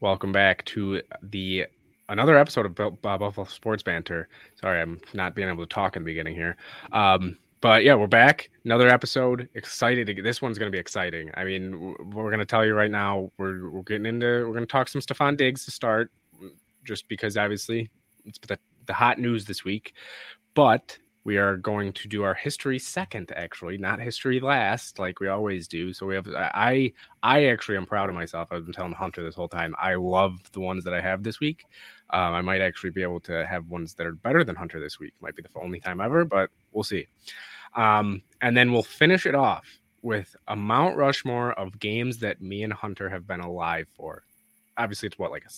Welcome back to the another episode of Bu- Buffalo Sports Banter. Sorry, I'm not being able to talk in the beginning here. Um, but yeah, we're back. Another episode. Excited to get this one's going to be exciting. I mean, we're going to tell you right now. We're we're getting into. We're going to talk some Stefon Diggs to start, just because obviously it's the the hot news this week. But we are going to do our history second, actually, not history last, like we always do. So we have. I I actually am proud of myself. I've been telling Hunter this whole time. I love the ones that I have this week. Um, I might actually be able to have ones that are better than Hunter this week. Might be the only time ever, but we'll see. Um, and then we'll finish it off with a Mount Rushmore of games that me and Hunter have been alive for. Obviously, it's what like a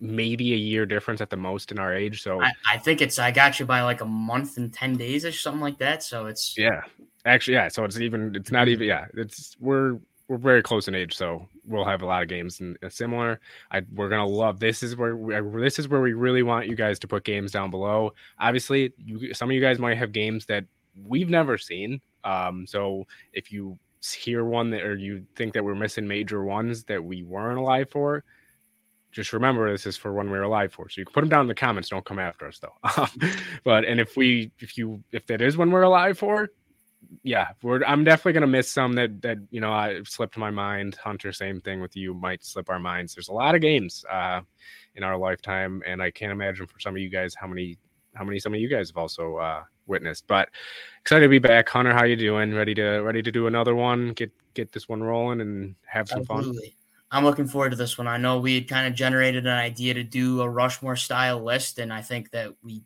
maybe a year difference at the most in our age. So I, I think it's I got you by like a month and ten days or something like that. So it's yeah, actually, yeah. So it's even it's not even yeah. It's we're we're very close in age, so we'll have a lot of games and similar. I we're gonna love this is where we, this is where we really want you guys to put games down below. Obviously, you, some of you guys might have games that we've never seen. Um, so if you hear one that or you think that we're missing major ones that we weren't alive for, just remember this is for we were alive for. So you can put them down in the comments. Don't come after us though. but and if we if you if that is one we're alive for, yeah, we're I'm definitely gonna miss some that that you know I slipped my mind. Hunter, same thing with you, might slip our minds. There's a lot of games uh in our lifetime, and I can't imagine for some of you guys how many how many some of you guys have also uh witnessed. But excited to be back. Hunter, how you doing? Ready to ready to do another one, get get this one rolling and have some fun. I'm looking forward to this one. I know we had kind of generated an idea to do a Rushmore style list, and I think that we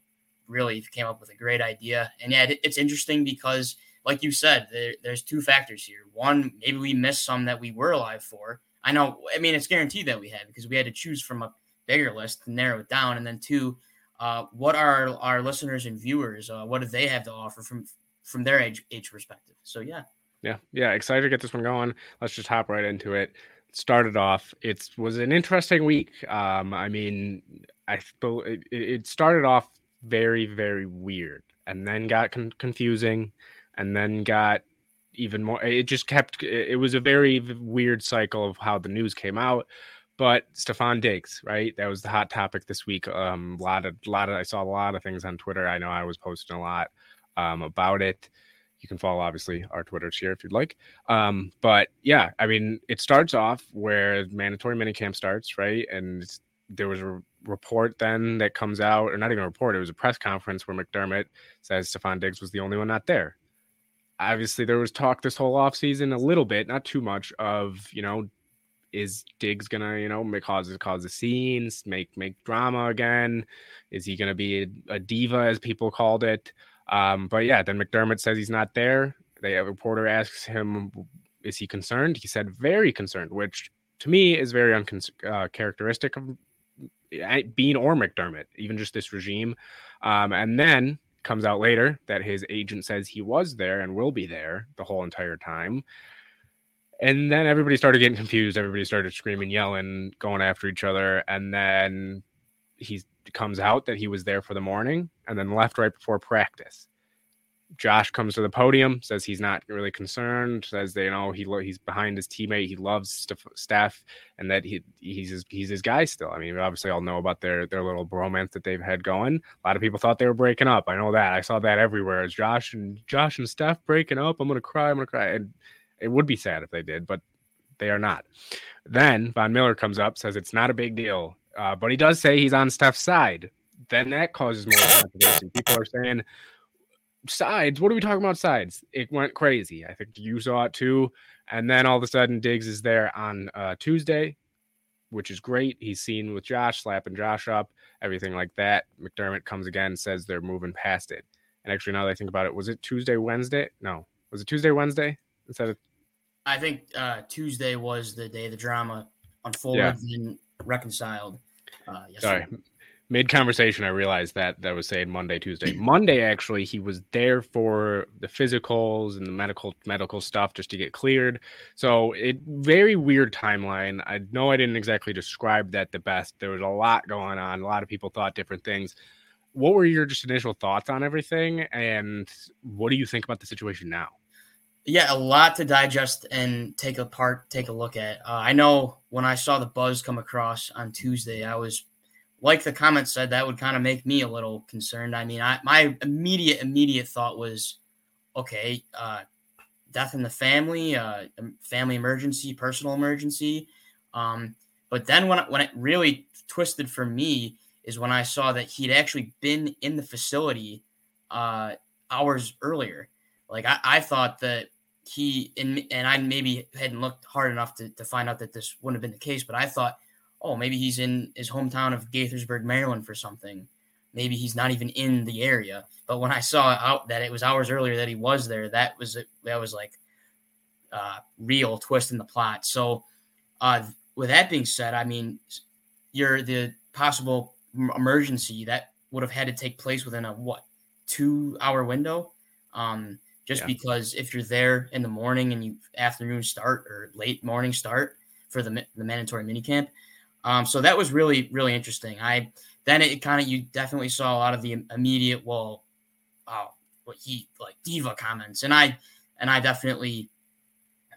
really came up with a great idea. And yeah, it's interesting because, like you said, there, there's two factors here. One, maybe we missed some that we were alive for. I know. I mean, it's guaranteed that we had because we had to choose from a bigger list to narrow it down. And then two, uh, what are our listeners and viewers? Uh, what do they have to offer from from their age age perspective? So yeah. Yeah, yeah, excited to get this one going. Let's just hop right into it. Started off. It was an interesting week. Um, I mean, I it, started off very, very weird, and then got con- confusing, and then got even more. It just kept. It it was a very weird cycle of how the news came out. But Stefon Diggs, right? That was the hot topic this week. Um, a lot of, lot of. I saw a lot of things on Twitter. I know I was posting a lot um, about it. You can follow obviously our Twitters here if you'd like. Um, but yeah, I mean, it starts off where mandatory minicamp starts, right? And there was a report then that comes out, or not even a report, it was a press conference where McDermott says Stefon Diggs was the only one not there. Obviously, there was talk this whole offseason a little bit, not too much, of you know, is Diggs gonna, you know, make cause cause the scenes, make make drama again? Is he gonna be a, a diva as people called it? Um, but yeah, then McDermott says he's not there. The reporter asks him, "Is he concerned?" He said, "Very concerned," which to me is very uncharacteristic of eh, Beane or McDermott, even just this regime. Um, and then comes out later that his agent says he was there and will be there the whole entire time. And then everybody started getting confused. Everybody started screaming, yelling, going after each other. And then he comes out that he was there for the morning and then left right before practice. Josh comes to the podium, says he's not really concerned, says they you know he he's behind his teammate, he loves Steph, and that he he's his, he's his guy still. I mean, we obviously all know about their their little bromance that they've had going. A lot of people thought they were breaking up. I know that. I saw that everywhere. Is Josh and Josh and Steph breaking up? I'm gonna cry. I'm gonna cry. And it would be sad if they did, but They are not. Then Von Miller comes up, says it's not a big deal, uh, but he does say he's on Steph's side. Then that causes more controversy. People are saying sides. What are we talking about? Sides. It went crazy. I think you saw it too. And then all of a sudden, Diggs is there on uh, Tuesday, which is great. He's seen with Josh, slapping Josh up, everything like that. McDermott comes again, says they're moving past it. And actually, now that I think about it, was it Tuesday, Wednesday? No, was it Tuesday, Wednesday instead of? I think uh, Tuesday was the day the drama unfolded yeah. and reconciled. Uh, Sorry, mid conversation, I realized that that was saying Monday, Tuesday. Monday, actually, he was there for the physicals and the medical medical stuff just to get cleared. So it very weird timeline. I know I didn't exactly describe that the best. There was a lot going on. A lot of people thought different things. What were your just initial thoughts on everything, and what do you think about the situation now? Yeah, a lot to digest and take apart, take a look at. Uh, I know when I saw the buzz come across on Tuesday, I was like the comment said, that would kind of make me a little concerned. I mean, I my immediate immediate thought was, okay, uh, death in the family, uh, family emergency, personal emergency. Um, but then when when it really twisted for me is when I saw that he'd actually been in the facility uh, hours earlier. Like I, I thought that he and and I maybe hadn't looked hard enough to, to find out that this wouldn't have been the case, but I thought oh, maybe he's in his hometown of Gaithersburg, Maryland for something. Maybe he's not even in the area. But when I saw out that it was hours earlier that he was there, that was that was like uh, real twist in the plot. So, uh, with that being said, I mean, you're the possible emergency that would have had to take place within a what two hour window. Um, just yeah. because if you're there in the morning and you afternoon start or late morning start for the the mandatory minicamp, um, so that was really, really interesting. I then it kind of you definitely saw a lot of the immediate, well, uh, what he like diva comments, and I and I definitely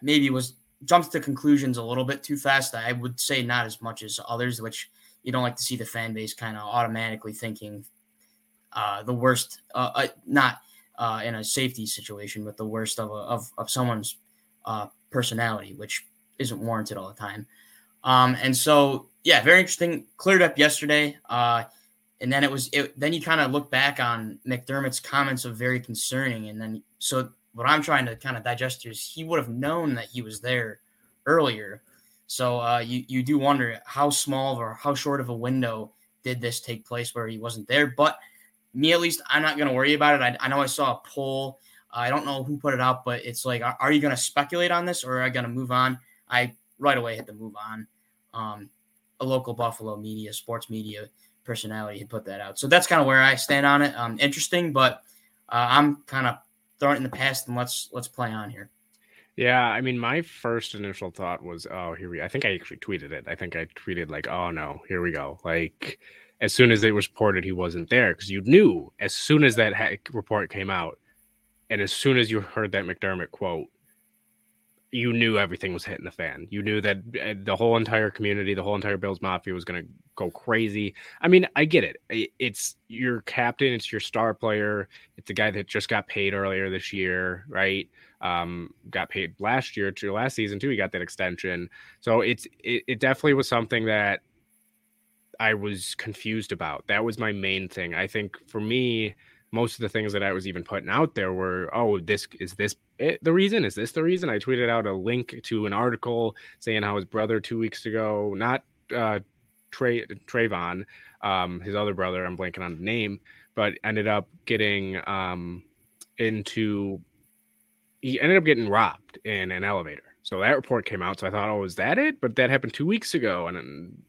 maybe was jumped to conclusions a little bit too fast. I would say not as much as others, which you don't like to see the fan base kind of automatically thinking uh, the worst, uh, uh, not uh, in a safety situation, with the worst of a, of, of someone's uh, personality, which isn't warranted all the time. Um, and so yeah, very interesting. Cleared up yesterday. Uh, and then it was it, then you kind of look back on McDermott's comments of very concerning. And then so what I'm trying to kind of digest is he would have known that he was there earlier. So uh, you you do wonder how small or how short of a window did this take place where he wasn't there. But me at least, I'm not going to worry about it. I, I, know I saw a poll. I don't know who put it out, but it's like, are, are you going to speculate on this or are you going to move on? I right away hit the move on. Um, a local Buffalo media, sports media personality had put that out. So that's kind of where I stand on it. Um, interesting, but uh, I'm kind of throwing it in the past and let's let's play on here. Yeah, I mean, my first initial thought was, oh, here we. I think I actually tweeted it. I think I tweeted like, oh no, here we go. Like, as soon as it was reported he wasn't there, because you knew as soon as that ha- report came out, and as soon as you heard that McDermott quote, you knew everything was hitting the fan. You knew that eh, the whole entire community, the whole entire Bills Mafia was going to go crazy. I mean, I get it. It's your captain, it's your star player, it's the guy that just got paid earlier this year, right? Um, got paid last year to last season too. He got that extension, so it's it, it definitely was something that I was confused about. That was my main thing. I think for me, most of the things that I was even putting out there were, oh, this is this it, the reason? Is this the reason? I tweeted out a link to an article saying how his brother two weeks ago, not uh, Trevon, um, his other brother, I'm blanking on the name, but ended up getting um, into he ended up getting robbed in an elevator. So that report came out. So I thought, oh, is that it? But that happened two weeks ago, and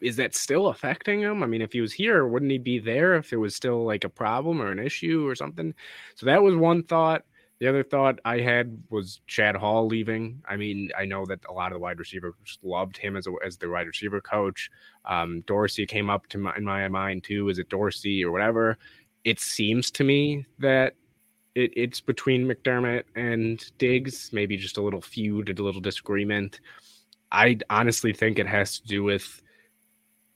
is that still affecting him? I mean, if he was here, wouldn't he be there if it was still like a problem or an issue or something? So that was one thought. The other thought I had was Chad Hall leaving. I mean, I know that a lot of the wide receivers loved him as a, as the wide receiver coach. Um, Dorsey came up to my, in my mind too. Is it Dorsey or whatever? It seems to me that it, it's between McDermott and Diggs. Maybe just a little feud, a little disagreement. I honestly think it has to do with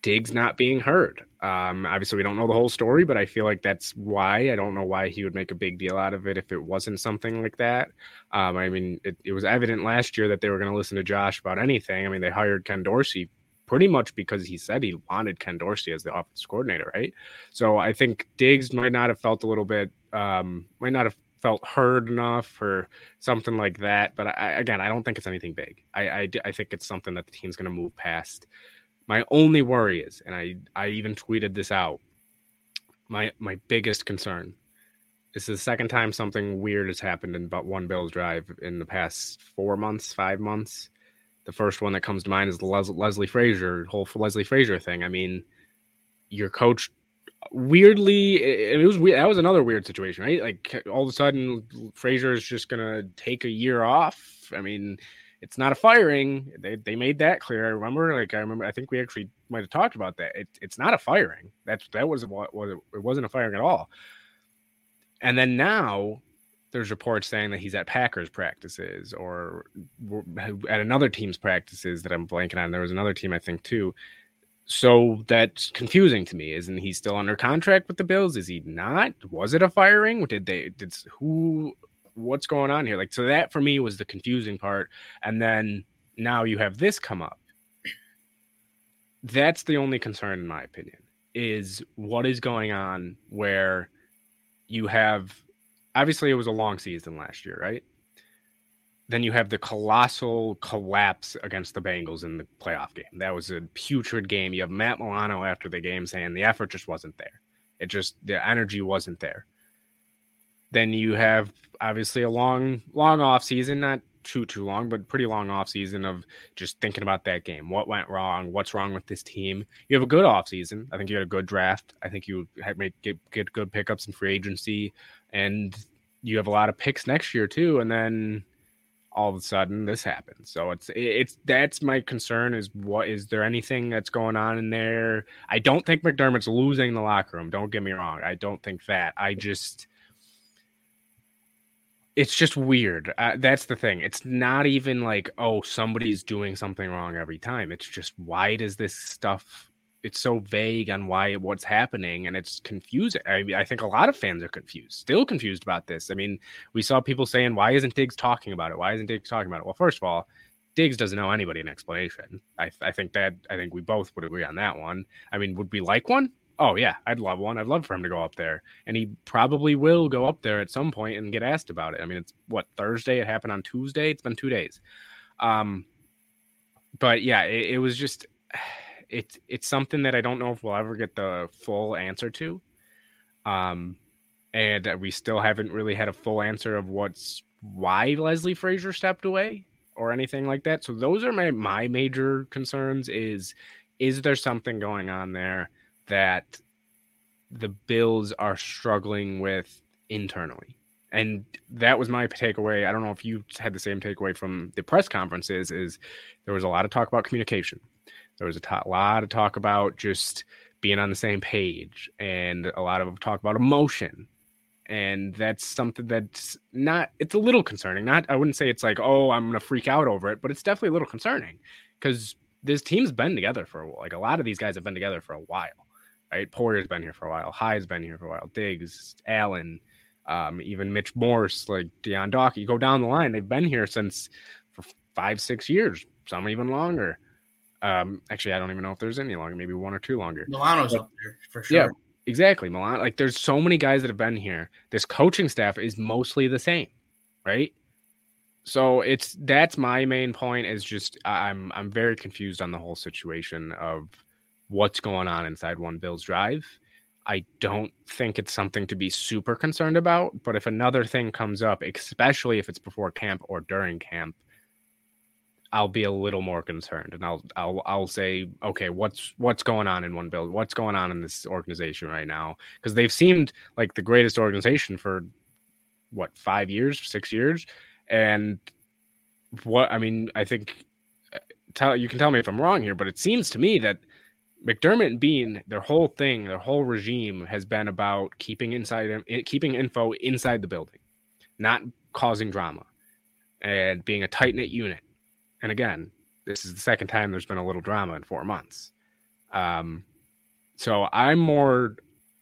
Diggs not being heard. Um, obviously, we don't know the whole story, but I feel like that's why. I don't know why he would make a big deal out of it if it wasn't something like that. Um, I mean, it, it was evident last year that they were going to listen to Josh about anything. I mean, they hired Ken Dorsey pretty much because he said he wanted Ken Dorsey as the offense coordinator, right? So I think Diggs might not have felt a little bit, um, might not have felt heard enough or something like that. But I, again, I don't think it's anything big. I, I, I think it's something that the team's going to move past. My only worry is, and I, I even tweeted this out. My my biggest concern. This is the second time something weird has happened in about one Bills drive in the past four months, five months. The first one that comes to mind is the Les- Leslie Frazier whole Leslie Frazier thing. I mean, your coach weirdly it, was weird that was another weird situation right like all of a sudden frazier is just gonna take a year off i mean it's not a firing they, they made that clear i remember like i remember i think we actually might have talked about that it, it's not a firing that's that was what was it wasn't a firing at all and then now there's reports saying that he's at packers practices or at another team's practices that i'm blanking on there was another team i think too so that's confusing to me. Isn't he still under contract with the Bills? Is he not? Was it a firing? Did they did who what's going on here? Like so that for me was the confusing part. And then now you have this come up. That's the only concern in my opinion is what is going on where you have obviously it was a long season last year, right? then you have the colossal collapse against the Bengals in the playoff game. That was a putrid game. You have Matt Milano after the game saying the effort just wasn't there. It just the energy wasn't there. Then you have obviously a long, long off season, not too too long, but pretty long off season of just thinking about that game. What went wrong? What's wrong with this team? You have a good off season. I think you had a good draft. I think you had made get, get good pickups in free agency, and you have a lot of picks next year too. And then all of a sudden this happens. So it's it's that's my concern is what is there anything that's going on in there? I don't think McDermott's losing the locker room. Don't get me wrong. I don't think that. I just it's just weird. Uh, that's the thing. It's not even like oh somebody's doing something wrong every time. It's just why does this stuff it's so vague on why what's happening and it's confusing. I I think a lot of fans are confused, still confused about this. I mean, we saw people saying, "Why isn't Diggs talking about it? Why isn't Diggs talking about it?" Well, first of all, Diggs doesn't know anybody an explanation. I, I think that I think we both would agree on that one. I mean, would we like one? Oh yeah, I'd love one. I'd love for him to go up there, and he probably will go up there at some point and get asked about it. I mean, it's what Thursday. It happened on Tuesday. It's been two days. Um, but yeah, it, it was just it's it's something that I don't know if we'll ever get the full answer to. Um, and we still haven't really had a full answer of what's why Leslie Frazier stepped away or anything like that. So those are my my major concerns. Is is there something going on there that the Bills are struggling with internally? And that was my takeaway. I don't know if you had the same takeaway from the press conferences. Is there was a lot of talk about communication there was a lot of talk about just being on the same page and a lot of talk about emotion. And that's something that's not, it's a little concerning. Not, I wouldn't say it's like, oh, I'm to freak out over it, but it's definitely a little concerning because this team's been together for like a lot of these guys have been together for a while, right? Poyer's been here for a while. Hyde's been here for a while. Diggs, Allen, um, even Mitch Morse, like Dion Dawkins. You go down the line, they've been here since for five, six years, some even longer. Um, actually, I don't even know if there's any longer. Maybe one or two longer. Milano's but, up there for sure. Yeah, exactly. Milan. Like, there's so many guys that have been here. This coaching staff is mostly the same, right? So it's that's my main point. Is just I'm I'm very confused on the whole situation of what's going on inside One Bills Drive. I don't think it's something to be super concerned about. But if another thing comes up, especially if it's before camp or during camp, I'll be a little more concerned and I'll I'll I'll say, okay, what's what's going on in one build? What's going on in this organization right now? Because they've seemed like the greatest organization for what five years, six years, and what I mean, I think uh, tell you can tell me if I'm wrong here, but it seems to me that McDermott and Beane, their whole thing, their whole regime has been about keeping inside keeping info inside the building, not causing drama, and being a tight knit unit and again, this is the second time there's been a little drama in four months. Um, so I'm more,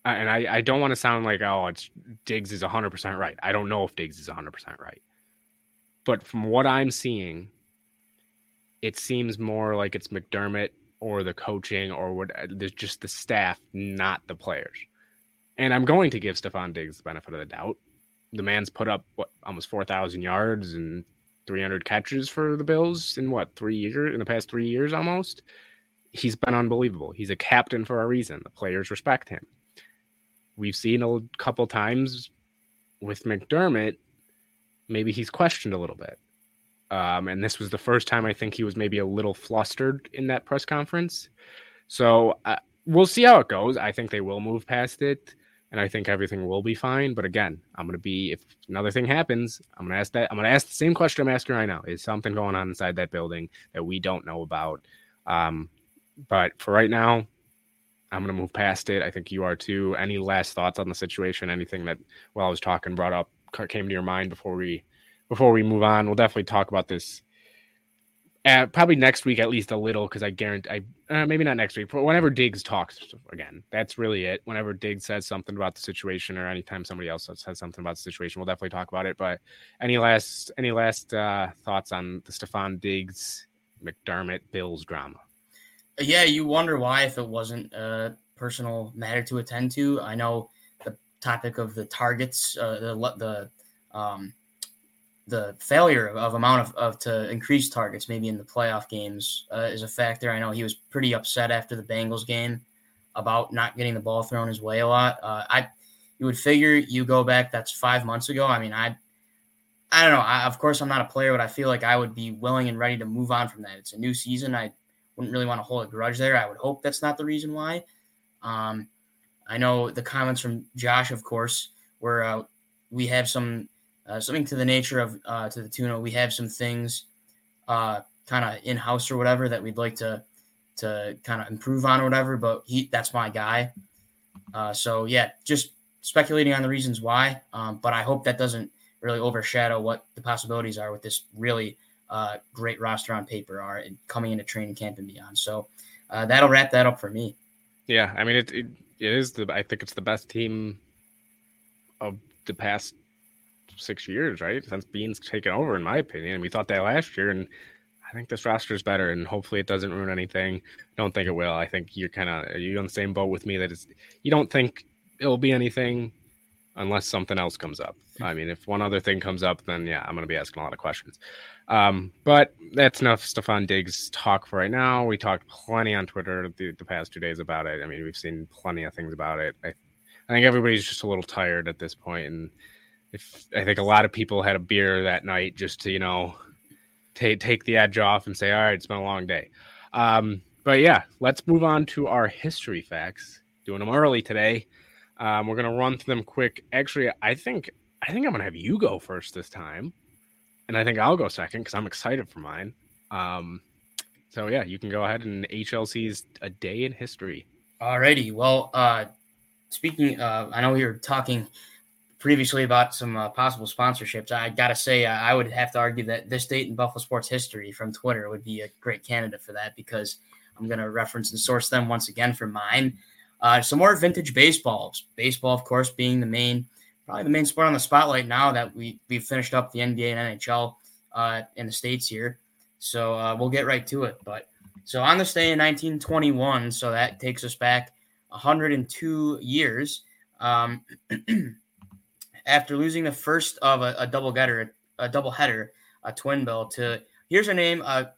and I, I don't want to sound like, oh, it's Diggs is 100% right. I don't know if Diggs is 100% right. But from what I'm seeing, it seems more like it's McDermott or the coaching or what uh, there's just the staff, not the players. And I'm going to give Stefon Diggs the benefit of the doubt. The man's put up what almost 4,000 yards and 300 catches for the Bills in what three years in the past three years almost. He's been unbelievable. He's a captain for a reason. The players respect him. We've seen a couple times with McDermott, maybe he's questioned a little bit. Um, and this was the first time I think he was maybe a little flustered in that press conference. So uh, we'll see how it goes. I think they will move past it, and I think everything will be fine. But again, I'm going to be if another thing happens, I'm going to ask that. I'm going to ask the same question I'm asking right now: Is something going on inside that building that we don't know about? Um, but for right now, I'm going to move past it. I think you are too. Any last thoughts on the situation? Anything that while I was talking brought up came to your mind before we before we move on, we'll definitely talk about this. Uh, probably next week at least a little because I guarantee I uh, maybe not next week, but whenever Diggs talks again, that's really it. Whenever Diggs says something about the situation, or anytime somebody else says something about the situation, we'll definitely talk about it. But any last any last uh, thoughts on the Stefon Diggs McDermott Bills drama? Yeah, you wonder why if it wasn't a personal matter to attend to. I know the topic of the targets, uh, the the um, the failure of amount of, of to increase targets maybe in the playoff games uh, is a factor. I know he was pretty upset after the Bengals game about not getting the ball thrown his way a lot. Uh, I you would figure you go back that's five months ago. I mean, I I don't know. I, of course, I'm not a player, but I feel like I would be willing and ready to move on from that. It's a new season. I wouldn't really want to hold a grudge there. I would hope that's not the reason why. Um, I know the comments from Josh, of course, where uh, we have some uh, something to the nature of uh, to the tune of we have some things uh, kind of in house or whatever that we'd like to to kind of improve on or whatever. But he that's my guy. Uh, so yeah, just speculating on the reasons why. Um, but I hope that doesn't really overshadow what the possibilities are with this really uh, great roster on paper are coming into training camp and beyond. So uh, that'll wrap that up for me. Yeah, I mean it, it it is the I think it's the best team of the past six years, right? Since Beane's taken over, in my opinion. And We thought that last year, and I think this roster is better, and hopefully it doesn't ruin anything. Don't think it will. I think you're kind of you on the same boat with me that it's you don't think it'll be anything unless something else comes up. I mean, if one other thing comes up, then yeah, I'm going to be asking a lot of questions. Um, but that's enough Stefon Diggs talk for right now. We talked plenty on Twitter the, the past two days about it. I mean, we've seen plenty of things about it. I, I think everybody's just a little tired at this point, and if I think a lot of people had a beer that night just to you know take take the edge off and say, all right, it's been a long day. Um, but yeah, let's move on to our history facts. Doing them early today. Um, we're gonna run through them quick. Actually, I think I think I'm gonna have you go first this time, and I think I'll go second because I'm excited for mine. Um, so yeah, you can go ahead and HLC's a day in history. Alrighty. Well, uh, speaking, uh, I know we were talking previously about some uh, possible sponsorships. I got to say, I would have to argue that this date in Buffalo sports history from Twitter would be a great candidate for that because I'm to reference and source them once again for mine. Uh, some more vintage baseballs. Baseball, of course, being the main, probably the main sport on the spotlight now that we we've finished up the NBA and NHL uh, in the states here. So uh, we'll get right to it. But so on this day in 1921, so that takes us back 102 years. Um, after losing the first of a, a double getter, a double header, a twin bill to here's her name, a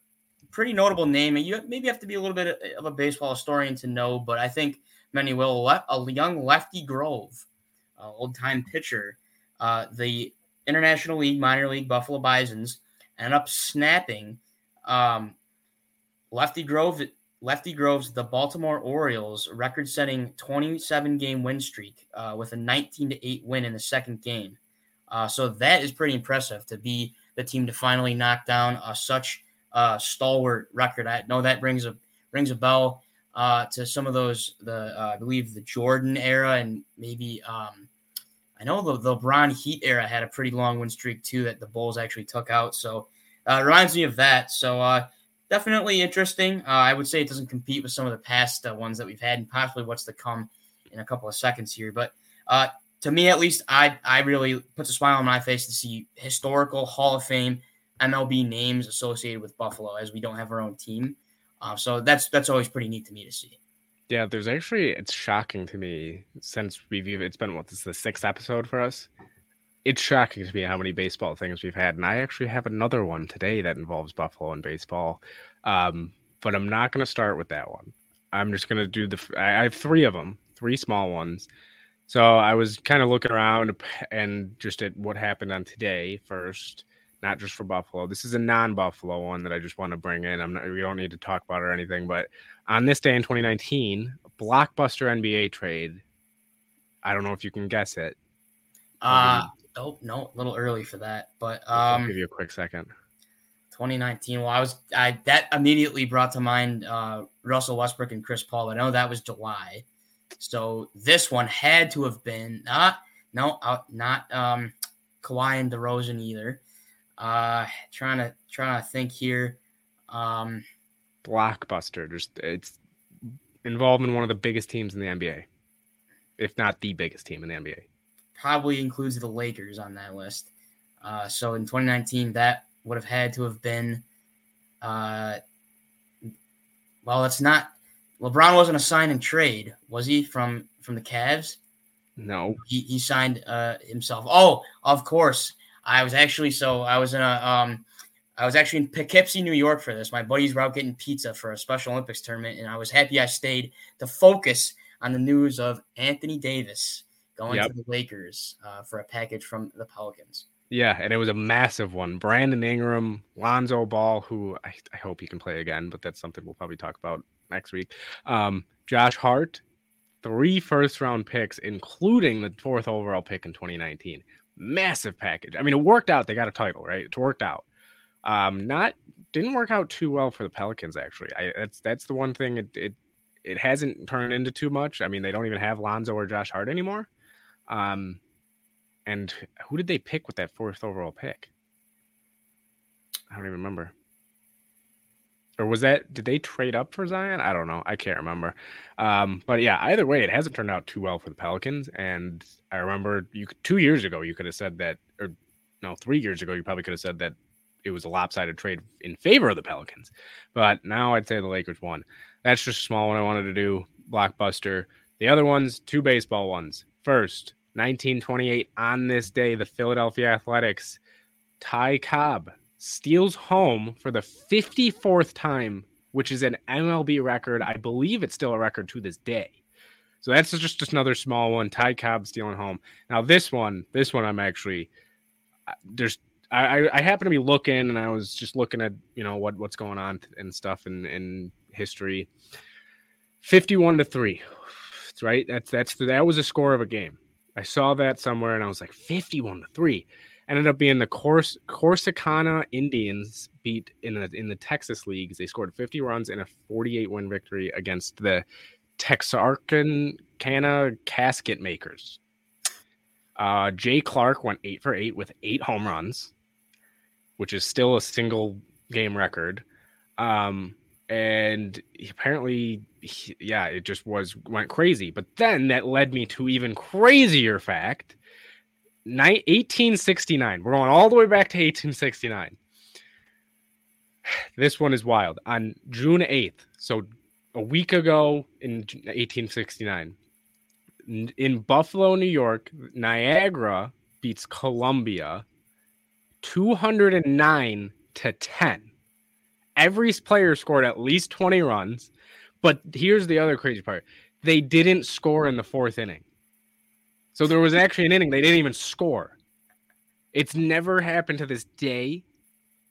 pretty notable name. And you maybe have to be a little bit of a baseball historian to know, but I think many will. A young Lefty Grove, old time pitcher, uh, the International League minor league Buffalo Bisons ended up snapping um, Lefty Grove Lefty Grove's the Baltimore Orioles record-setting 27-game win streak uh, with a 19 to 8 win in the second game. Uh, so that is pretty impressive to be the team to finally knock down uh, such a stalwart record. I know that brings a rings a bell uh, to some of those the uh, I believe the Jordan era and maybe um, I know the, the LeBron Heat era had a pretty long win streak too that the Bulls actually took out. So uh, reminds me of that. So definitely interesting. Uh, I would say it doesn't compete with some of the past uh, ones that we've had, and possibly what's to come in a couple of seconds here. But uh, to me, at least, I I really puts a smile on my face to see historical Hall of Fame MLB names associated with Buffalo, as we don't have our own team. Uh, so that's that's always pretty neat to me to see. Yeah, there's actually it's shocking to me since we've it's been what this is the sixth episode for us. It's shocking to me how many baseball things we've had, and I actually have another one today that involves Buffalo and baseball. Um, but I'm not going to start with that one. I'm just going to do the. I have three of them, three small ones. So I was kind of looking around and just at what happened on today first, not just for Buffalo. This is a non-Buffalo one that I just want to bring in. I'm not. We don't need to talk about or anything, but on this day in 2019, blockbuster NBA trade. I don't know if you can guess it. Uh oh no, a little early for that, but I'll um, give you a quick second. 2019. Well, I was I that immediately brought to mind uh, Russell Westbrook and Chris Paul. I know that was July, so this one had to have been not no uh, not um, Kawhi and DeRozan either. Uh, trying to trying to think here. Um, Blockbuster. Just it's involved in one of the biggest teams in the NBA, if not the biggest team in the NBA. Probably includes the Lakers on that list. Uh, so in 2019, that would have had to have been. Uh, well, it's not. LeBron wasn't a sign and trade, was he? From from the Cavs, No, he he signed uh, himself. Oh, of course. I was actually so I was in a um. I was actually in Poughkeepsie, New York for this. My buddies were out getting pizza for a Special Olympics tournament, and I was happy I stayed to focus on the news of Anthony Davis going Yep. to the Lakers uh, for a package from the Pelicans. Yeah, and it was a massive one. Brandon Ingram, Lonzo Ball, who I, I hope he can play again, but that's something we'll probably talk about next week. Um, Josh Hart, three first round picks, including the fourth overall pick in 2019. Massive package. I mean, it worked out. They got a title, right? It worked out. Um, not didn't work out too well for the Pelicans, actually. I that's that's the one thing it it, it hasn't turned into too much. I mean, they don't even have Lonzo or Josh Hart anymore. Um, and who did they pick with that fourth overall pick? I don't even remember. Or was that did they trade up for Zion? I don't know. I can't remember. Um, but yeah, either way, it hasn't turned out too well for the Pelicans. And I remember you two years ago you could have said that, or no, three years ago you probably could have said that it was a lopsided trade in favor of the Pelicans. But now I'd say the Lakers won. That's just a small one I wanted to do. Blockbuster. The other ones, two baseball ones. First, 1928, on this day, the Philadelphia Athletics, Ty Cobb steals home for the 54th time, which is an MLB record. I believe it's still a record to this day. So that's just, another small one. Ty Cobb stealing home. Now this one, this one, I'm actually I- there's I, I- happen to be looking and I was just looking at you know what what's going on and stuff in in history. 51 to 3. That's right. That's that's that was a score of a game. I saw that somewhere and I was like 51 to 3. Ended up being the Cors- Corsicana Indians beat in the in the Texas leagues. They scored 50 runs in a 48 win victory against the Texarkana Casket Makers. Uh, Jay Clarke went eight for eight with eight home runs, which is still a single game record. Um, and apparently, he- yeah, it just was went crazy. But then that led me to even crazier fact. Ni- 1869. We're going all the way back to 1869. This one is wild. On June 8th, so a week ago in 1869, in Buffalo, New York, Niagara beats Columbia 209 to 10. Every player scored at least 20 runs, but here's the other crazy part. They didn't score in the fourth inning. So there was actually an inning they didn't even score. It's never happened to this day.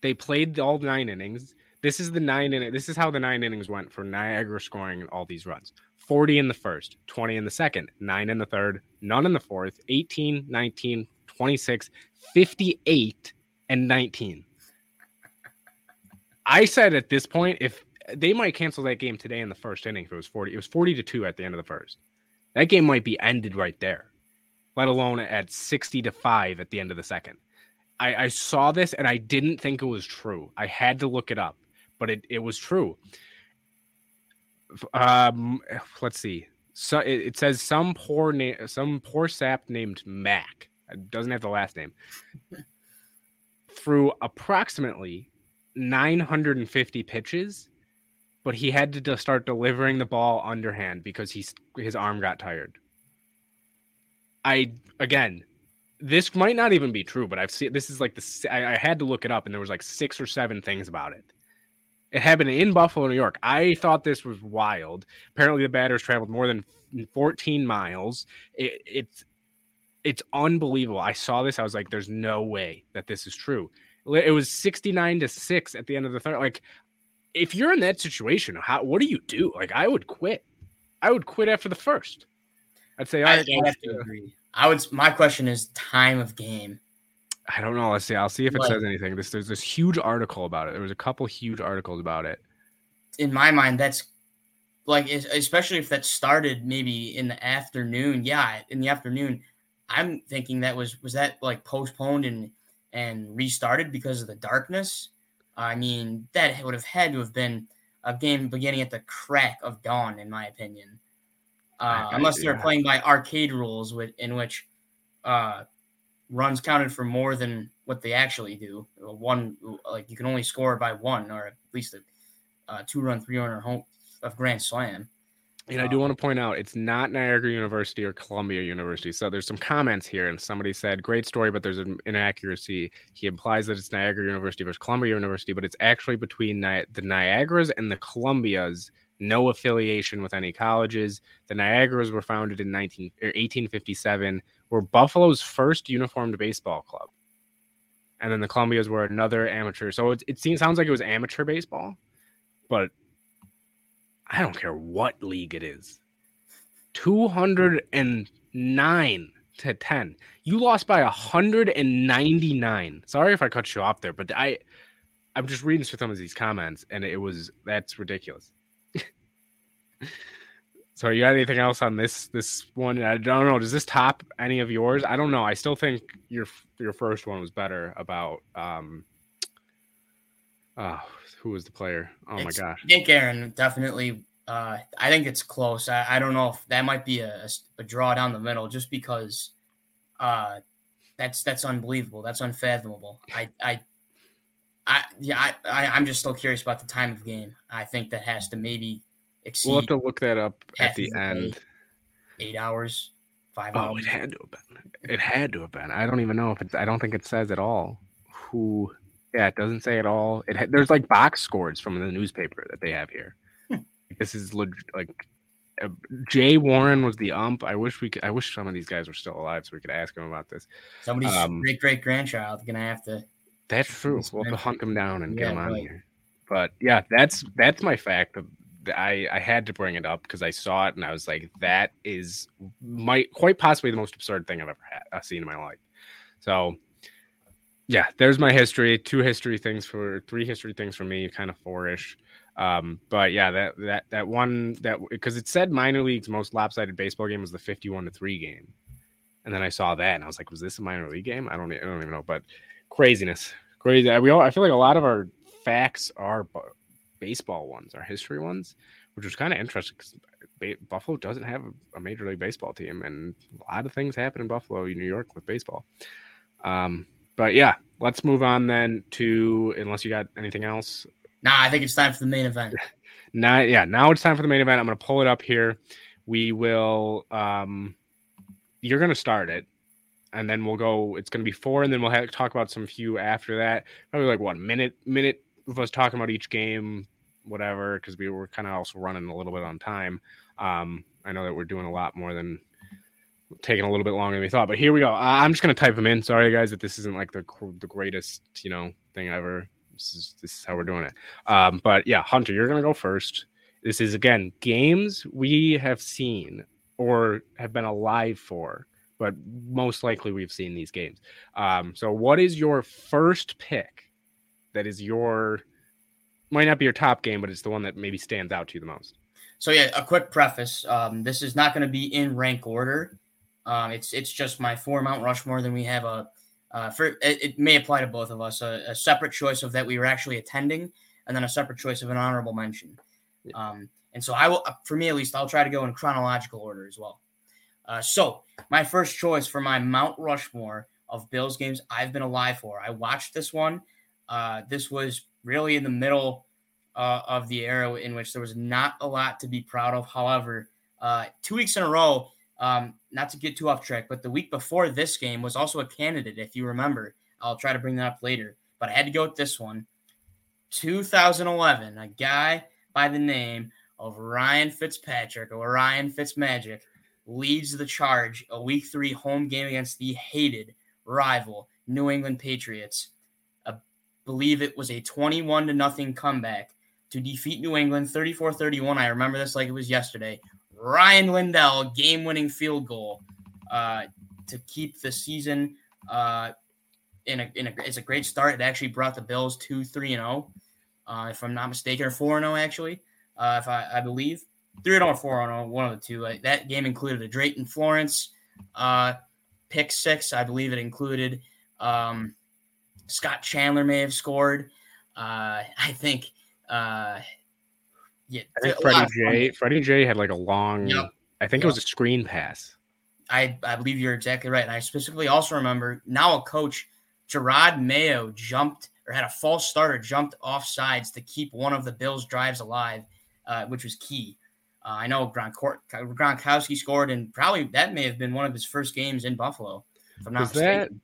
They played all nine innings. This is the nine inning. This is how the nine innings went for Niagara scoring all these runs. 40 in the first, 20 in the second, 9 in the third, none in the fourth, 18, 19, 26, 58 and 19. I said at this point if they might cancel that game today in the first inning if it was 40. It was 40 to 2 at the end of the first. That game might be ended right there. Let alone at 60 to 5 at the end of the second. I, I saw this and I didn't think it was true. I had to look it up. but it, it was true. Um, let's see. So it, it says some poor name, some poor sap named Mac. It doesn't have the last name. Through approximately 950 pitches, but he had to start delivering the ball underhand because he's his arm got tired. I again, this might not even be true, but I've seen this is like the I, I had to look it up, and there was like six or seven things about it. It happened in Buffalo, New York. I thought this was wild. Apparently, the batters traveled more than 14 miles. It, it's it's unbelievable. I saw this. I was like, "There's no way that this is true." It was 69 to six at the end of the third. Like, if you're in that situation, how what do you do? Like, I would quit. I would quit after the first. I'd say, I, I have to agree. I would. My question is time of game. I don't know. Let's see. I'll see if it says anything. This there's this huge article about it. There was a couple huge articles about it. In my mind, that's like especially if that started maybe in the afternoon. Yeah, in the afternoon. I'm thinking that was was that like postponed and and restarted because of the darkness. I mean, that would have had to have been a game beginning at the crack of dawn, in my opinion. Uh, unless they're playing by arcade rules, with, in which uh, runs counted for more than what they actually do. One, like you can only score by one, or at least a, a two run, three runner home of Grand Slam. And I do want to point out it's not Niagara University or Columbia University. So there's some comments here, and somebody said, Great story, but there's an inaccuracy. He implies that it's Niagara University versus Columbia University, but it's actually between Ni- the Niagaras and the Columbias, no affiliation with any colleges. The Niagaras were founded in 19, er, 1857, were Buffalo's first uniformed baseball club. And then the Columbias were another amateur. So it, it seems, sounds like it was amateur baseball, but I don't care what league it is. 209 to 10. You lost by 199. Sorry if I cut you off there, but I I'm just reading through some of these comments and it was that's ridiculous. so you got anything else on this this one? I don't know. Does this top any of yours? I don't know. I still think your your first one was better about um uh who was the player? Oh it's my gosh, Nick Aaron definitely. Uh, I think it's close. I, I don't know if that might be a, a draw down the middle, just because uh, that's that's unbelievable. That's unfathomable. I I I yeah I, I I'm just still curious about the time of game. I think that has to maybe exceed. We'll have to look that up at the end. Eight hours, five. Oh, hours. it had to have been. It had to have been. I don't even know if it's. I don't think it says at all who yeah, it doesn't say at all. It ha- there's like box scores from the newspaper that they have here. Hmm. This is leg- like uh, Jay Warren was the ump. I wish we could. I wish some of these guys were still alive so we could ask him about this. Somebody's um, great great grandchild gonna have to. That's true. We'll have to hunt him down and yeah, get him on right. here. But yeah, that's that's my fact. I I had to bring it up because I saw it and I was like, that is might quite possibly the most absurd thing I've ever had I've seen in my life. So yeah, there's my history. Two history things for three history things for me, kind of four-ish. Um, but yeah, that that that one that because it said minor league's most lopsided baseball game was the 51 to 3 game. And then I saw that and I was like, was this a minor league game? I don't I don't even know, but craziness. Crazy. We all I feel like a lot of our facts are baseball ones, our history ones, which was kind of interesting because Buffalo doesn't have a major league baseball team, and a lot of things happen in Buffalo, New York, with baseball. Um, but yeah, let's move on then to unless you got anything else. Nah, I think it's time for the main event. now, yeah, now it's time for the main event. I'm going to pull it up here. We will. um You're going to start it, and then we'll go. It's going to be four, and then we'll have, talk about some few after that. Probably like one minute, minute of us talking about each game, whatever, because we were kind of also running a little bit on time. Um, I know that we're doing a lot more than taking a little bit longer than we thought. But here we go. I'm just gonna type them in. Sorry, guys, that this isn't like the the greatest you know thing ever. This is this is how we're doing it. Um, but yeah, Hunter, you're gonna go first. This is again games we have seen or have been alive for, but most likely we've seen these games. Um, so what is your first pick? That is your might not be your top game, but it's the one that maybe stands out to you the most. So yeah, a quick preface. Um, this is not going to be in rank order. Um, it's it's just my four Mount Rushmore. Then we have a uh, for it, it, may apply to both of us a, a, separate choice of that we were actually attending, and then a separate choice of an honorable mention. Um, and so I will, uh, for me at least, I'll try to go in chronological order as well. Uh, so my first choice for my Mount Rushmore of Bills games I've been alive for. I watched this one. Uh, this was really in the middle uh, of the era in which there was not a lot to be proud of. However, uh, two weeks in a row, um, not to get too off track, but the week before this game was also a candidate, if you remember. I'll try to bring that up later, but I had to go with this one. 2011, a guy by the name of Ryan Fitzpatrick or Ryan Fitzmagic leads the charge a week three home game against the hated rival New England Patriots. I believe it was a 21 to nothing comeback to defeat New England 34 31. I remember this like it was yesterday. Rian Lindell, game winning field goal uh, to keep the season uh, in a, in a, it's a great start. It actually brought the Bills to 3 0, uh, if I'm not mistaken, or 4 and 0, actually, uh, if I, I believe. 3 0 or 4 0, one of the two. Like, that game included a Drayton Florence uh, pick six. I believe it included um, Scott Chandler may have scored. Uh, I think uh, yeah, I think Freddie J. Freddie J. had like a long. Yep. I think Yep. it was a screen pass. I, I believe you're exactly right. And I specifically also remember now a coach, Jerod Mayo, jumped or had a false starter, jumped off sides to keep one of the Bills' drives alive, uh, which was key. Uh, I know Gronkor- Gronkowski scored, and probably that may have been one of his first games in Buffalo, if I'm not Was that- mistaken.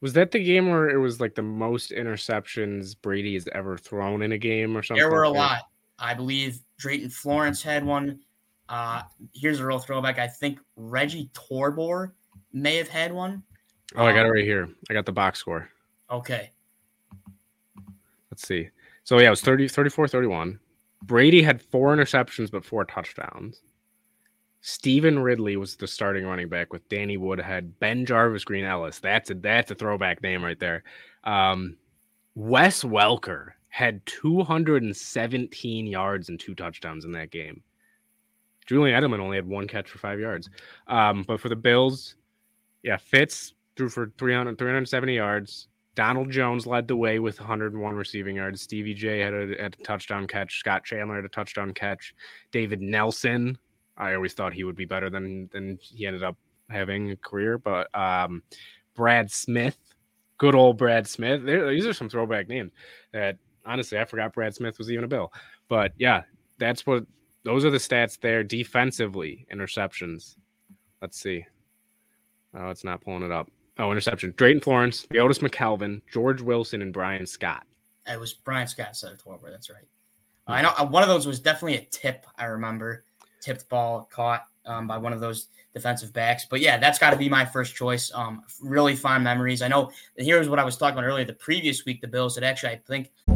Was that the game where it was like the most interceptions Brady has ever thrown in a game or something? There were a lot. I believe Drayton Florence had one. Uh, here's a real throwback. I think Reggie Torbor may have had one. Oh, I got it Um, right here. I got the box score. Okay. Let's see. So yeah, it was 30, 34 31. Brady had four interceptions but four touchdowns. Stevan Ridley was the starting running back with Danny Woodhead, BenJarvus, Green Ellis. That's a that's a throwback name right there. Um, Wes Welker had 217 yards and two touchdowns in that game. Julian Edelman only had one catch for five yards. Um, but for the Bills, yeah, Fitz threw for 300, 370 yards. Donald Jones led the way with 101 receiving yards. Stevie J had a, had a touchdown catch. Scott Chandler had a touchdown catch. David Nelson, I always thought he would be better than than he ended up having a career. But um, Brad Smith, good old Brad Smith. These are some throwback names that honestly I forgot Brad Smith was even a Bill. But yeah, that's what those are the stats there defensively. Interceptions. Let's see. Oh, it's not pulling it up. Oh, interception. Drayton Florence, Otis McKelvin, George Wilson, and Bryan Scott. It was Bryan Scott said it Torbor. That's right. I know uh, one of those was definitely a tip. I remember tipped ball caught um, by one of those defensive backs. But yeah, that's got to be my first choice. Um, really fond memories. I know. Here's what I was talking about earlier. The previous week, the Bills had actually, I think,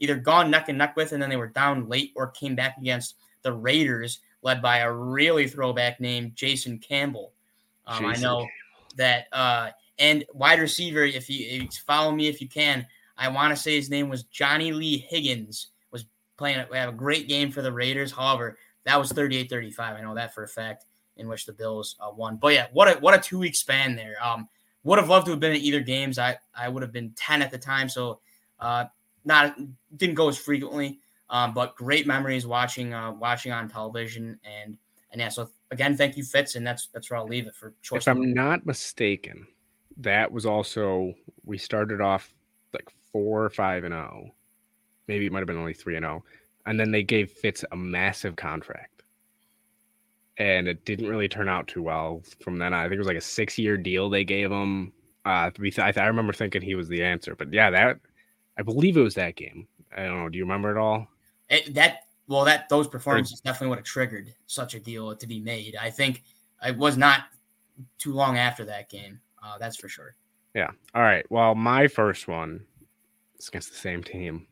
Either gone neck and neck with, and then they were down late, or came back against the Raiders, led by a really throwback named Jason Campbell. Um, I Jason know that, uh, and wide receiver. If you, if you follow me, if you can, I want to say his name was Johnny Lee Higgins. Was playing we have a great game for the Raiders. However, that was 38-35. I know that for a fact, in which the Bills uh, won. But yeah, what a what a two week span there. Um, would have loved to have been at either games. I I would have been ten at the time, so uh, not didn't go as frequently. Um, but great memories watching uh, watching on television and and yeah. So again, thank you, Fitz, and that's that's where I'll leave it for choice. If I'm not mistaken, that was also we started off like four or five and oh. Maybe it might have been only three and oh. And then they gave Fitz a massive contract. And it didn't really turn out too well from then on. I think it was like a six year deal they gave him. Uh, I remember thinking he was the answer, but yeah, that I believe it was that game. I don't know. Do you remember it all? It, that well, that those performances definitely would have triggered such a deal to be made. I think it was not too long after that game. Uh, that's for sure. Yeah. All right. Well, my first one is against the same team.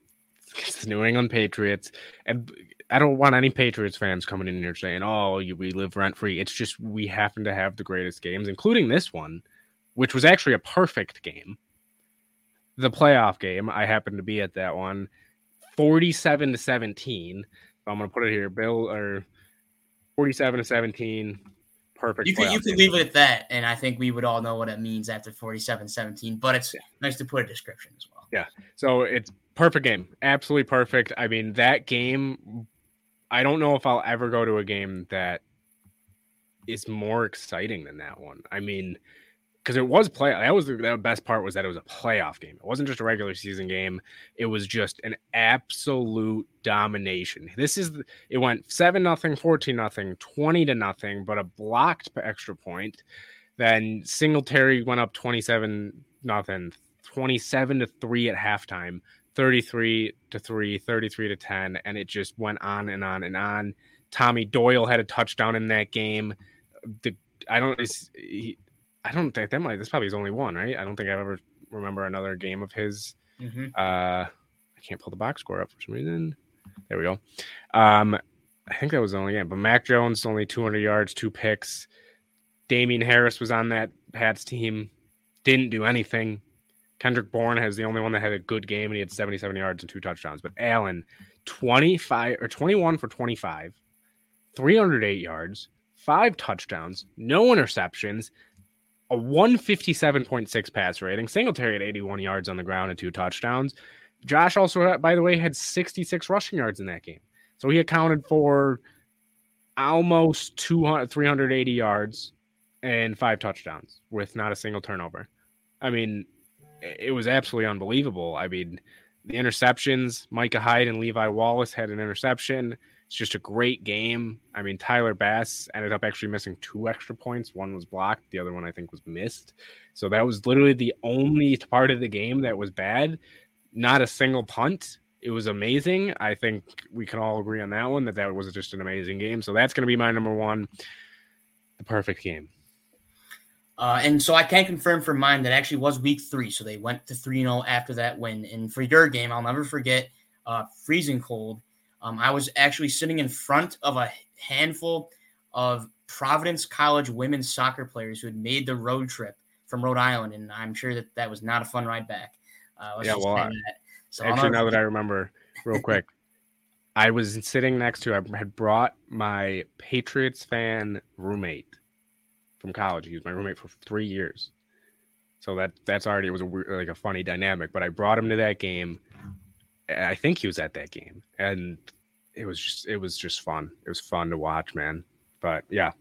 against the New England Patriots. And I don't want any Patriots fans coming in here saying, "Oh, you, we live rent free." It's just we happen to have the greatest games, including this one, which was actually a perfect game. The playoff game, I happened to be at that one, forty-seven to seventeen. So I'm going to put it here, Bill, or forty-seven to seventeen. Perfect. You could you could leave it at that, and I think we would all know what it means after 47-17. But it's Yeah. nice to put a description as well. Yeah. So it's perfect game, absolutely perfect. I mean, that game. I don't know if I'll ever go to a game that is more exciting than that one. I mean, because it was play. That was the, the best part was that it was a playoff game. It wasn't just a regular season game. It was just an absolute domination. This is it went seven nothing, fourteen nothing, twenty to nothing, but a blocked extra point. Then Singletary went up twenty seven nothing, 27 to 3 at halftime 33 to 3 33 to 10 and it just went on and on and on tommy doyle had a touchdown in that game the i don't i don't think that might This probably his only one right i don't think i ever remember another game of his Mhm. uh i can't pull the box score up for some reason there we go um i think that was the only game but mac jones only 200 yards two picks Damien Harris was on that Pats team, didn't do anything. Kendrick Bourne has the only one that had a good game and he had 77 yards and two touchdowns. But Allen, 25 or 21 for 25, 308 yards, five touchdowns, no interceptions, a 157.6 pass rating. Singletary at 81 yards on the ground and two touchdowns. Josh also, by the way, had 66 rushing yards in that game. So he accounted for almost 200, 380 yards and five touchdowns with not a single turnover. I mean, it was absolutely unbelievable. I mean, the interceptions, Micah Hyde and Levi Wallace had an interception. It's just a great game. I mean, Tyler Bass ended up actually missing two extra points. One was blocked, the other one I think was missed. So that was literally the only part of the game that was bad. Not a single punt. It was amazing. I think we can all agree on that one that that was just an amazing game. So that's going to be my number one. The perfect game. Uh, and so I can confirm for mine that actually was week three. So they went to 3 0 after that win. And for your game, I'll never forget uh, freezing cold. Um, I was actually sitting in front of a handful of Providence College women's soccer players who had made the road trip from Rhode Island. And I'm sure that that was not a fun ride back. Uh, Yeah, just well, say I- that. So Actually, now that I remember, real quick, I was sitting next to. I had brought my Patriots fan roommate from college. He was my roommate for three years, so that that's already it was a weird, like a funny dynamic. But I brought him to that game. I think he was at that game, and it was just it was just fun. It was fun to watch, man. But yeah,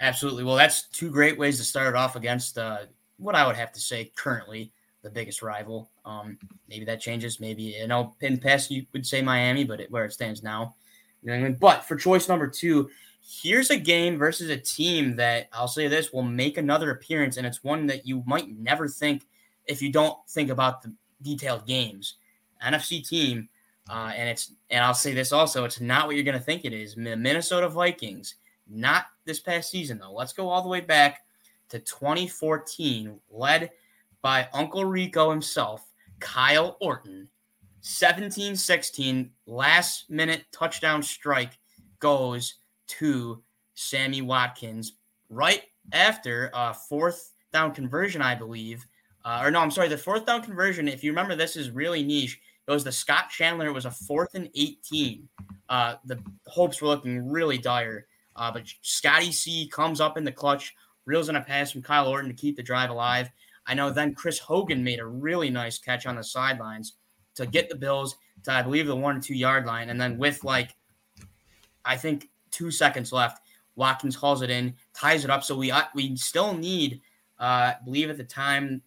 Absolutely. Well, that's two great ways to start it off against uh, what I would have to say currently the biggest rival. Um, maybe that changes. Maybe you know, in past you would say Miami, but it, where it stands now, New England. But for choice number two, here's a game versus a team that I'll say this will make another appearance, and it's one that you might never think if you don't think about the detailed games. NFC team, uh, and it's and I'll say this also, it's not what you're going to think it is. The Minnesota Vikings not this past season, though. Let's go all the way back to 2014, led by Uncle Rico himself, Kyle Orton. 17 16, last minute touchdown strike goes to Sammy Watkins right after a fourth down conversion, I believe. Uh, or no, I'm sorry, the fourth down conversion, if you remember, this is really niche. It was the Scott Chandler. It was a fourth and 18. Uh, the hopes were looking really dire. Uh, but Scotty C comes up in the clutch, reels in a pass from Kyle Orton to keep the drive alive. I know then Chris Hogan made a really nice catch on the sidelines to get the Bills to, I believe, the one and two yard line. And then with like, I think two seconds left, Watkins hauls it in, ties it up. So we uh, we still need, uh, I believe at the time,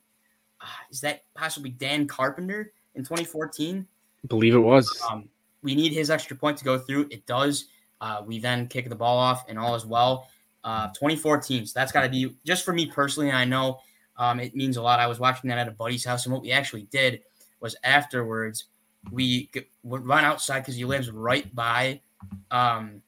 uh, is that possibly Dan Carpenter in 2014? I believe it was. Um, we need his extra point to go through. It does. Uh, we then kick the ball off, and all is well. Uh, 2014. So that's got to be just for me personally. And I know um, it means a lot. I was watching that at a buddy's house, and what we actually did was afterwards we would run outside because he lives right by um,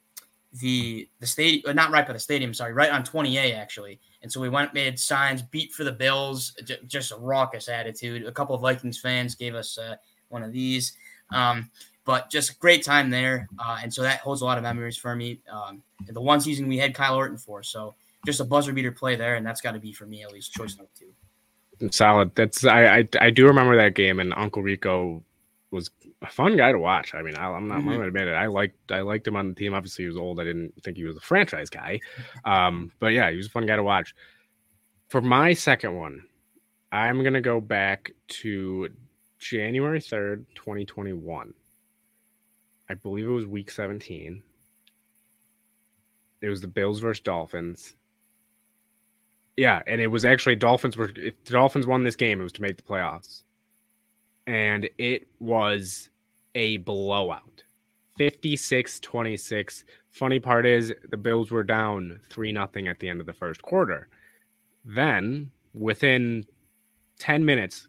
the the stadium, not right by the stadium. Sorry, right on 20A actually. And so we went, made signs, beat for the Bills, j- just a raucous attitude. A couple of Vikings fans gave us uh, one of these. Um, but just great time there. Uh, and so that holds a lot of memories for me. Um, the one season we had Kyle Orton for. So just a buzzer beater play there. And that's got to be for me at least choice number two. Solid. That's I, I I do remember that game, and Uncle Rico a fun guy to watch. I mean, I, am not mm-hmm. going to admit it. I liked I liked him on the team. Obviously, he was old. I didn't think he was a franchise guy, um, but yeah, he was a fun guy to watch. For my second one, I'm gonna go back to January third, 2021. I believe it was week 17. It was the Bills versus Dolphins. Yeah, and it was actually Dolphins were if the Dolphins won this game, it was to make the playoffs. And it was a blowout. 56-26. Funny part is the Bills were down 3 nothing at the end of the first quarter. Then, within 10 minutes,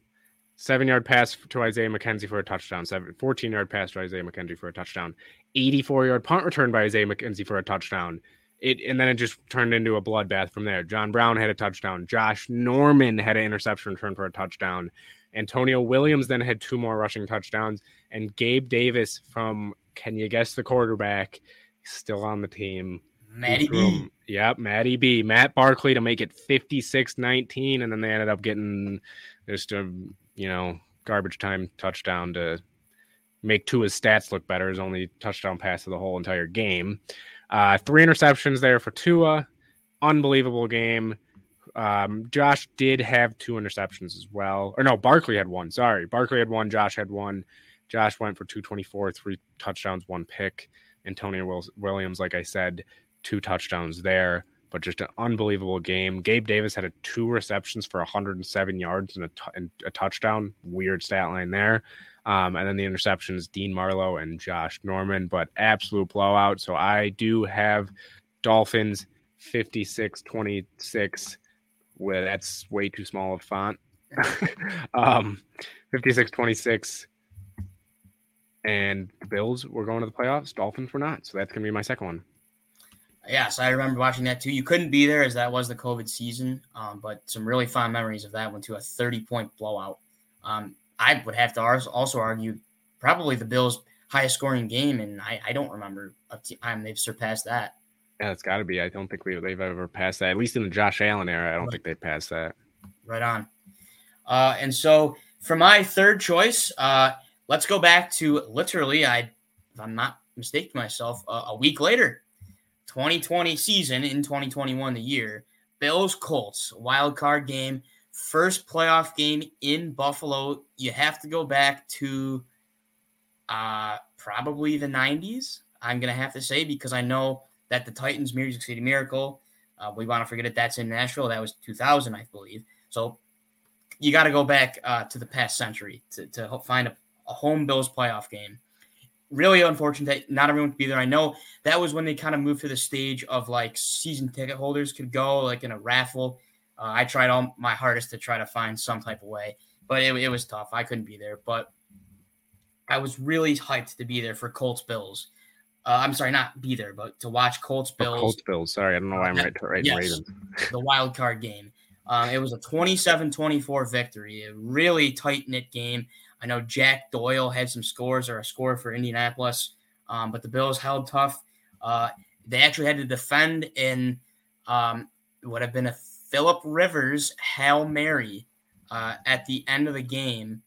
seven yard pass to Isaiah McKenzie for a touchdown, seven, 14 yard pass to Isaiah McKenzie for a touchdown, 84 yard punt return by Isaiah McKenzie for a touchdown. It, and then it just turned into a bloodbath from there. John Brown had a touchdown. Josh Norman had an interception return for a touchdown. Antonio Williams then had two more rushing touchdowns. And Gabe Davis from, can you guess the quarterback, still on the team. Matty B. Yep, Matty B. Matt Barkley to make it 56 19. And then they ended up getting just a you know, garbage time touchdown to make Tua's stats look better. His only touchdown pass of the whole entire game. Uh, three interceptions there for Tua. Unbelievable game. Um, Josh did have two interceptions as well. Or no, Barkley had one. Sorry. Barkley had one. Josh had one. Josh went for 224, three touchdowns, one pick. Antonio Williams, like I said, two touchdowns there but just an unbelievable game. Gabe Davis had a two receptions for 107 yards and a, t- and a touchdown. Weird stat line there. Um, and then the interceptions, Dean Marlowe and Josh Norman, but absolute blowout. So I do have Dolphins 56 26. Well, that's way too small of font. um, 56 26. And the Bills were going to the playoffs. Dolphins were not. So that's going to be my second one. Yes, I remember watching that too. You couldn't be there as that was the COVID season, um, but some really fond memories of that one too. A 30 point blowout. Um, I would have to also argue probably the Bills' highest scoring game, and I, I don't remember a time they've surpassed that. Yeah, it's got to be. I don't think we, they've ever passed that. At least in the Josh Allen era, I don't right. think they passed that. Right on. Uh, and so for my third choice, uh, let's go back to literally, I, if I'm not mistaken myself, uh, a week later, 2020 season in 2021, the year, Bills Colts wild card game, first playoff game in Buffalo. You have to go back to uh, probably the 90s. I'm gonna have to say because I know that the Titans Music City Miracle. Uh, we want to forget it. That's in Nashville. That was 2000, I believe. So you got to go back uh, to the past century to, to find a, a home Bills playoff game really unfortunate that not everyone could be there. I know that was when they kind of moved to the stage of like season ticket holders could go like in a raffle. Uh, I tried all my hardest to try to find some type of way, but it, it was tough. I couldn't be there, but I was really hyped to be there for Colts Bills. Uh, I'm sorry, not be there, but to watch Colts oh, Bills. Oh, Colts Bills. Sorry, I don't know why I'm right. right yes, Ravens. the wild card game. Um, it was a 27-24 victory. A really tight knit game. I know Jack Doyle had some scores or a score for Indianapolis, um, but the Bills held tough. Uh, they actually had to defend in um, would have been a Philip Rivers Hail Mary uh, at the end of the game,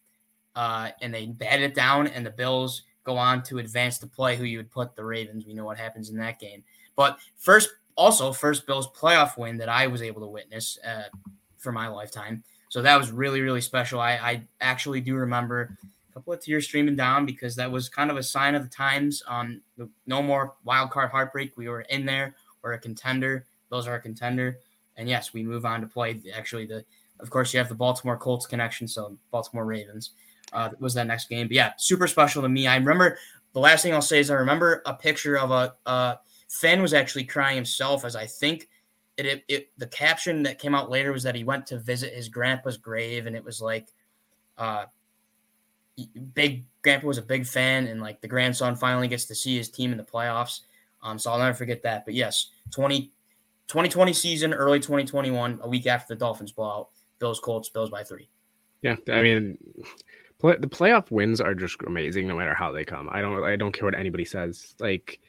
uh, and they batted it down, and the Bills go on to advance to play who you would put the Ravens. We know what happens in that game. But first, also first Bills playoff win that I was able to witness uh, for my lifetime. So that was really, really special. I, I actually do remember a couple of tears streaming down because that was kind of a sign of the times. Um, no more wild card heartbreak. We were in there. We're a contender. Those are a contender. And yes, we move on to play. Actually, the of course you have the Baltimore Colts connection. So Baltimore Ravens uh, was that next game. But yeah, super special to me. I remember the last thing I'll say is I remember a picture of a, a fan was actually crying himself as I think it, it, it, the caption that came out later was that he went to visit his grandpa's grave and it was like uh big grandpa was a big fan and like the grandson finally gets to see his team in the playoffs um so i'll never forget that but yes 20 2020 season early 2021 a week after the dolphins blowout bills colts bills by three yeah i mean play, the playoff wins are just amazing no matter how they come. I don't I don't care what anybody says. Like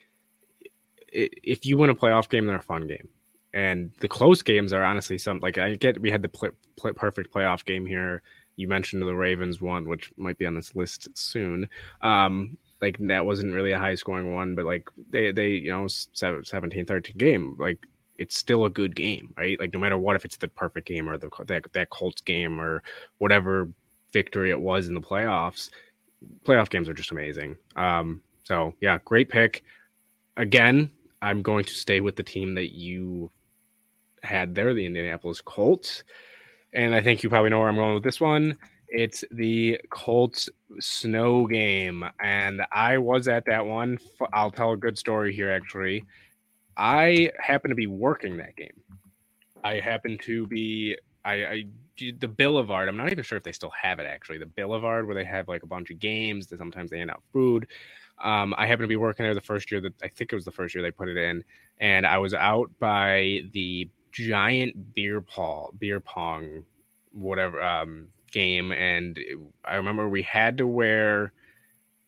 if you win a playoff game, they're a fun game. And the close games are honestly some like I get we had the play, play, perfect playoff game here. You mentioned the Ravens one, which might be on this list soon. Um, like that wasn't really a high scoring one, but like they they you know 17 13 game like it's still a good game, right? Like no matter what, if it's the perfect game or the that that Colts game or whatever victory it was in the playoffs, playoff games are just amazing. Um, so yeah, great pick. Again, I'm going to stay with the team that you had there, the Indianapolis Colts. And I think you probably know where I'm going with this one. It's the Colts snow game. And I was at that one. I'll tell a good story here, actually. I happened to be working that game. I happened to be, I, I the Boulevard. I'm not even sure if they still have it actually. The Boulevard, where they have like a bunch of games. That sometimes they hand out food. Um, I happened to be working there the first year that I think it was the first year they put it in, and I was out by the giant beer pong, beer pong, whatever um, game, and I remember we had to wear.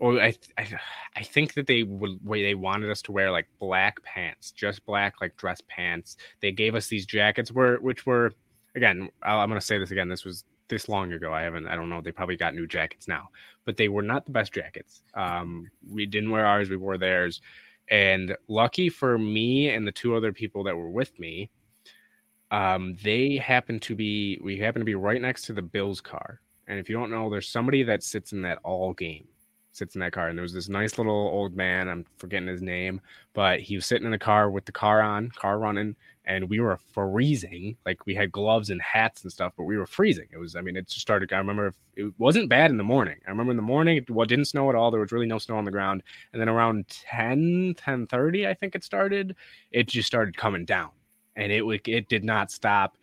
Or I, I, I think that they would they wanted us to wear like black pants, just black like dress pants. They gave us these jackets were which were again. I'm gonna say this again. This was this long ago. I haven't. I don't know. They probably got new jackets now, but they were not the best jackets. Um, we didn't wear ours. We wore theirs, and lucky for me and the two other people that were with me, um, they happened to be. We happened to be right next to the Bills car. And if you don't know, there's somebody that sits in that all game sits in that car. And there was this nice little old man, I'm forgetting his name, but he was sitting in the car with the car on, car running, and we were freezing. Like we had gloves and hats and stuff, but we were freezing. It was, I mean, it just started. I remember it wasn't bad in the morning. I remember in the morning, it well, didn't snow at all. There was really no snow on the ground. And then around 10, 10 30, I think it started, it just started coming down. And it it did not stop.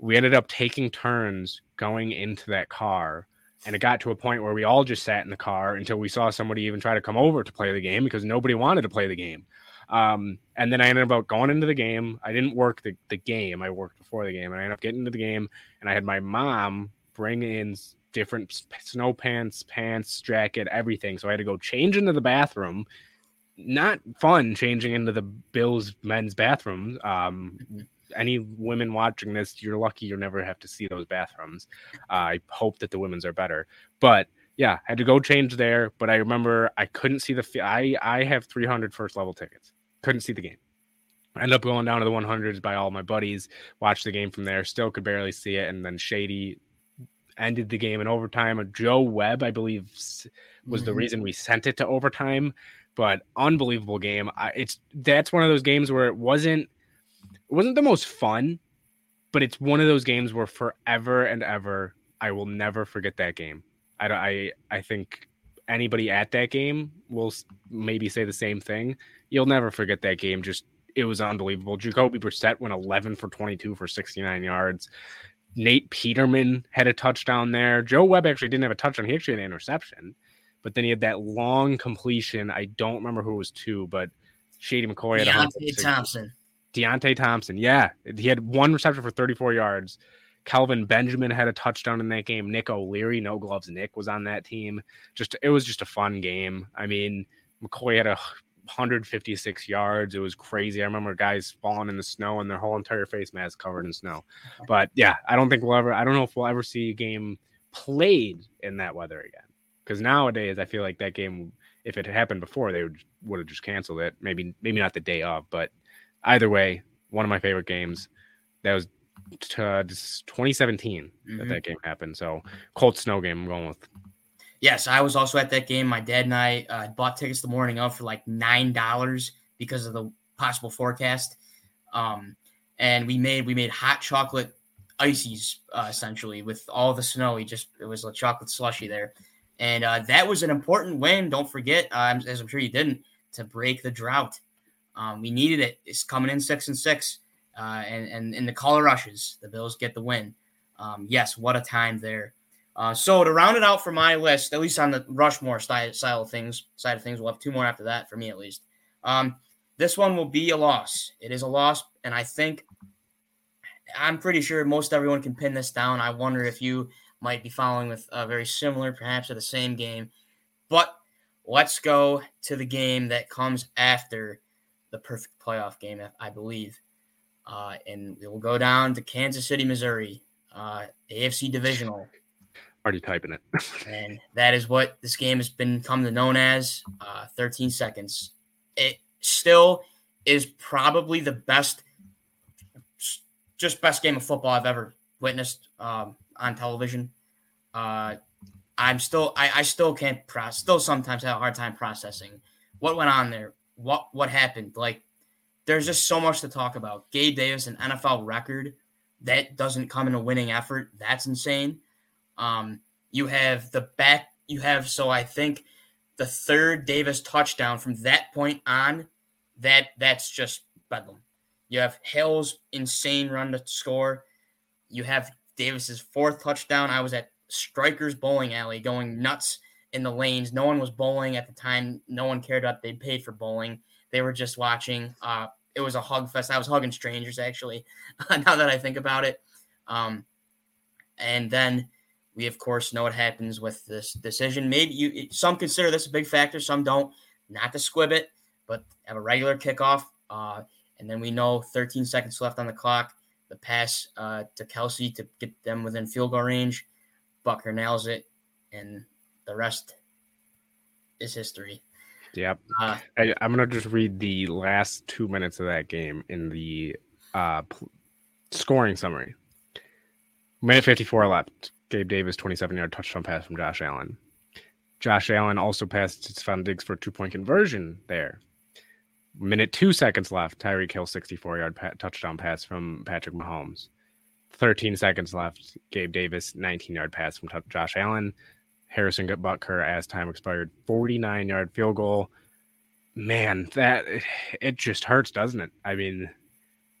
We ended up taking turns going into that car. And it got to a point where we all just sat in the car until we saw somebody even try to come over to play the game because nobody wanted to play the game. Um, and then I ended up going into the game. I didn't work the, the game. I worked before the game. And I ended up getting into the game. And I had my mom bring in different snow pants, pants, jacket, everything. So I had to go change into the bathroom. Not fun changing into the Bills men's bathroom. Um, any women watching this, you're lucky you never have to see those bathrooms. Uh, I hope that the women's are better. But yeah, I had to go change there. But I remember I couldn't see the. I I have 300 first level tickets couldn't see the game. I ended up going down to the 100s by all my buddies, watched the game from there, still could barely see it. And then Shady ended the game in overtime. Joe Webb, I believe, was mm-hmm. the reason we sent it to overtime. But unbelievable game. I, it's that's one of those games where it wasn't it wasn't the most fun, but it's one of those games where forever and ever I will never forget that game. I I I think anybody at that game will maybe say the same thing you'll never forget that game. Just it was unbelievable. Jacoby Brissett went 11 for 22 for 69 yards. Nate Peterman had a touchdown there. Joe Webb actually didn't have a touchdown. He actually had an interception, but then he had that long completion. I don't remember who it was to, but Shady McCoy had Deonte Thompson. Deonte Thompson, yeah, he had one reception for 34 yards. Kelvin Benjamin had a touchdown in that game. Nick O'Leary, no gloves. Nick was on that team. Just it was just a fun game. I mean, McCoy had a 156 yards. It was crazy. I remember guys falling in the snow and their whole entire face mask covered in snow. But yeah, I don't think we'll ever, I don't know if we'll ever see a game played in that weather again. Because nowadays, I feel like that game, if it had happened before, they would would have just canceled it. Maybe maybe not the day of, but either way, one of my favorite games. That was t- uh, 2017 mm-hmm. that that game happened. So cold snow game. I'm going with Yes, I was also at that game. My dad and I uh, bought tickets the morning of for like nine dollars because of the possible forecast. Um, and we made we made hot chocolate ices uh, essentially with all the snow. We just it was a chocolate slushy there, and uh, that was an important win. Don't forget, uh, as I'm sure you didn't, to break the drought. Um, we needed it. It's coming in six and six, uh, and and in the color rushes, the Bills get the win. Um, yes, what a time there. Uh, so to round it out for my list, at least on the Rushmore style, style of things, side of things, we'll have two more after that for me at least. Um, this one will be a loss. It is a loss, and I think I'm pretty sure most everyone can pin this down. I wonder if you might be following with a very similar, perhaps, of the same game. But let's go to the game that comes after the perfect playoff game, I believe. Uh, and we will go down to Kansas City, Missouri, uh, AFC Divisional. Already typing it. and that is what this game has been come to known as uh, 13 seconds. It still is probably the best, just best game of football I've ever witnessed um, on television. Uh, I'm still, I, I still can't process, still sometimes have a hard time processing what went on there, what what happened. Like, there's just so much to talk about. Gabe Davis, an NFL record that doesn't come in a winning effort. That's insane. Um, you have the back, you have, so I think the third Davis touchdown from that point on, that that's just bedlam. You have Hill's insane run to score. You have Davis's fourth touchdown. I was at Strikers Bowling Alley going nuts in the lanes. No one was bowling at the time. No one cared up. They paid for bowling. They were just watching. Uh, it was a hug fest. I was hugging strangers actually. now that I think about it, um, and then we of course know what happens with this decision. Maybe you some consider this a big factor, some don't. Not to squib it, but have a regular kickoff. Uh, and then we know 13 seconds left on the clock. The pass uh, to Kelce to get them within field goal range. Butker nails it, and the rest is history. Yep. Uh, I, am gonna just read the last two minutes of that game in the uh, p- scoring summary. Minute 54 left. Gabe Davis 27 yard touchdown pass from Josh Allen. Josh Allen also passed Stefon Diggs for a two point conversion there. Minute two seconds left. Tyreek Hill 64 yard pa- touchdown pass from Patrick Mahomes. 13 seconds left. Gabe Davis 19 yard pass from t- Josh Allen. Harrison got Butker as time expired 49 yard field goal. Man, that it just hurts, doesn't it? I mean,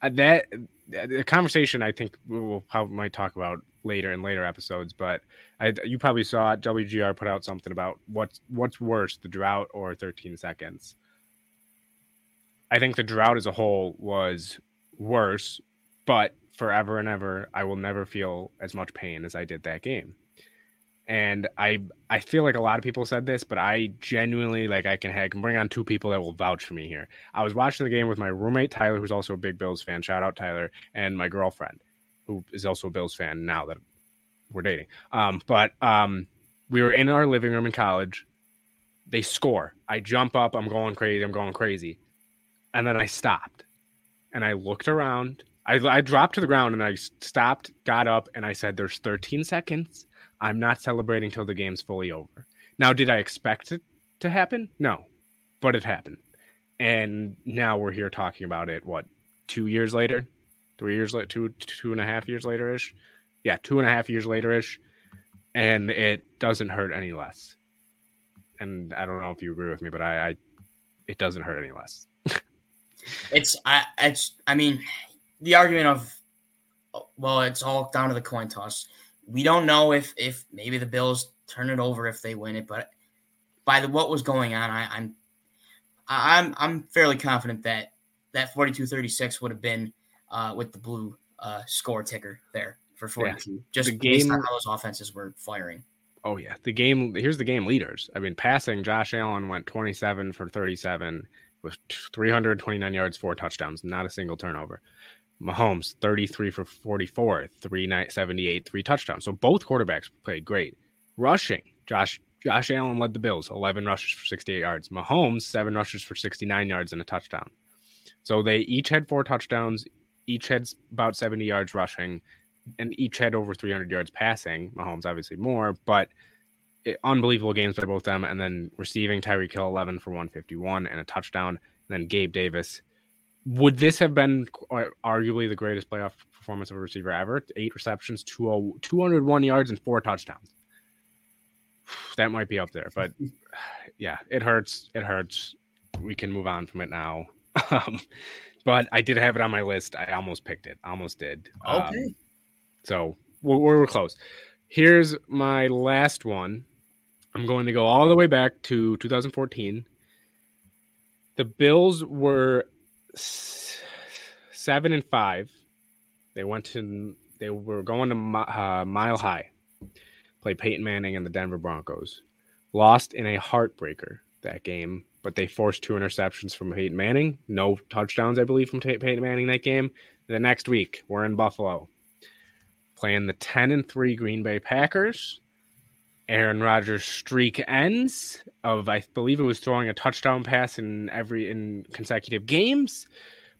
uh, that the conversation I think we'll probably might talk about later in later episodes, but I, you probably saw. WGR put out something about what's what's worse, the drought or 13 seconds. I think the drought as a whole was worse, but forever and ever, I will never feel as much pain as I did that game. And I I feel like a lot of people said this, but I genuinely like I can I can bring on two people that will vouch for me here. I was watching the game with my roommate Tyler, who's also a big Bills fan. Shout out Tyler, and my girlfriend, who is also a Bills fan now that we're dating. Um, but um, we were in our living room in college. They score. I jump up. I'm going crazy. I'm going crazy. And then I stopped, and I looked around. I, I dropped to the ground and I stopped, got up, and I said, "There's 13 seconds." I'm not celebrating till the game's fully over. Now, did I expect it to happen? No, but it happened. And now we're here talking about it, what, two years later? Three years later, two, two and a half years later ish? Yeah, two and a half years later ish. And it doesn't hurt any less. And I don't know if you agree with me, but I, I it doesn't hurt any less. it's, I, it's, I mean, the argument of, well, it's all down to the coin toss we don't know if if maybe the Bills turn it over if they win it, but by the what was going on, I, I'm I'm I'm fairly confident that that 42-36 would have been uh, with the blue uh, score ticker there for 42. Yeah. Just the game, how those offenses were firing. Oh yeah, the game. Here's the game leaders. I mean, passing. Josh Allen went 27 for 37 with 329 yards, four touchdowns, not a single turnover. Mahomes, 33 for 44, 378, three touchdowns. So both quarterbacks played great. Rushing, Josh Josh Allen led the Bills, 11 rushes for 68 yards. Mahomes, seven rushes for 69 yards and a touchdown. So they each had four touchdowns, each had about 70 yards rushing, and each had over 300 yards passing. Mahomes obviously more, but it, unbelievable games by both of them. And then receiving Tyreek Hill 11 for 151 and a touchdown. And then Gabe Davis would this have been arguably the greatest playoff performance of a receiver ever? Eight receptions, 201 yards, and four touchdowns. That might be up there, but yeah, it hurts. It hurts. We can move on from it now. Um, but I did have it on my list. I almost picked it. Almost did. Um, okay. Um, so we're, we're close. Here's my last one. I'm going to go all the way back to 2014. The Bills were seven and five. They went to they were going to uh, Mile High play Peyton Manning and the Denver Broncos. Lost in a heartbreaker that game, but they forced two interceptions from Peyton Manning. No touchdowns, I believe, from Peyton Manning that game. The next week, we're in Buffalo playing the 10 and 3 Green Bay Packers. Aaron Rodgers' streak ends of I believe it was throwing a touchdown pass in every in consecutive games.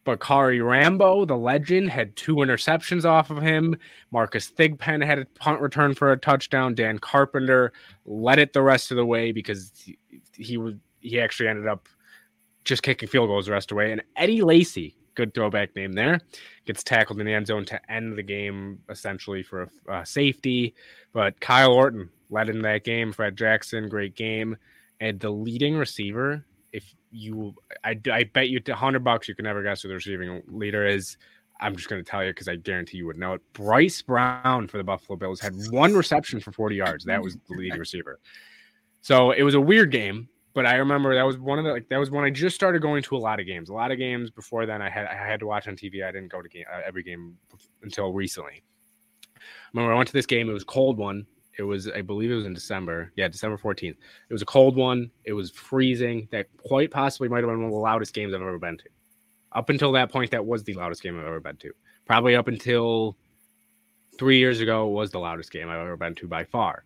But Kari Rambo, the legend, had two interceptions off of him. Marcus Thigpen had a punt return for a touchdown. Dan Carpenter led it the rest of the way because he, he was he actually ended up just kicking field goals the rest of the way. And Eddie Lacy, good throwback name there, gets tackled in the end zone to end the game essentially for a safety. But Kyle Orton led in that game. Fred Jackson, great game. And the leading receiver, if you, I, I bet you a hundred bucks you can never guess who the receiving leader is. I'm just going to tell you because I guarantee you would know it. Bryce Brown for the Buffalo Bills had one reception for 40 yards. That was the leading receiver. So it was a weird game, but I remember that was one of the like that was when I just started going to a lot of games. A lot of games before then I had I had to watch on TV. I didn't go to game, uh, every game until recently. I remember I went to this game. It was cold one. It was, I believe it was in December. Yeah, December 14th. It was a cold one. It was freezing. That quite possibly might have been one of the loudest games I've ever been to. Up until that point, that was the loudest game I've ever been to. Probably up until three years ago, was the loudest game I've ever been to by far.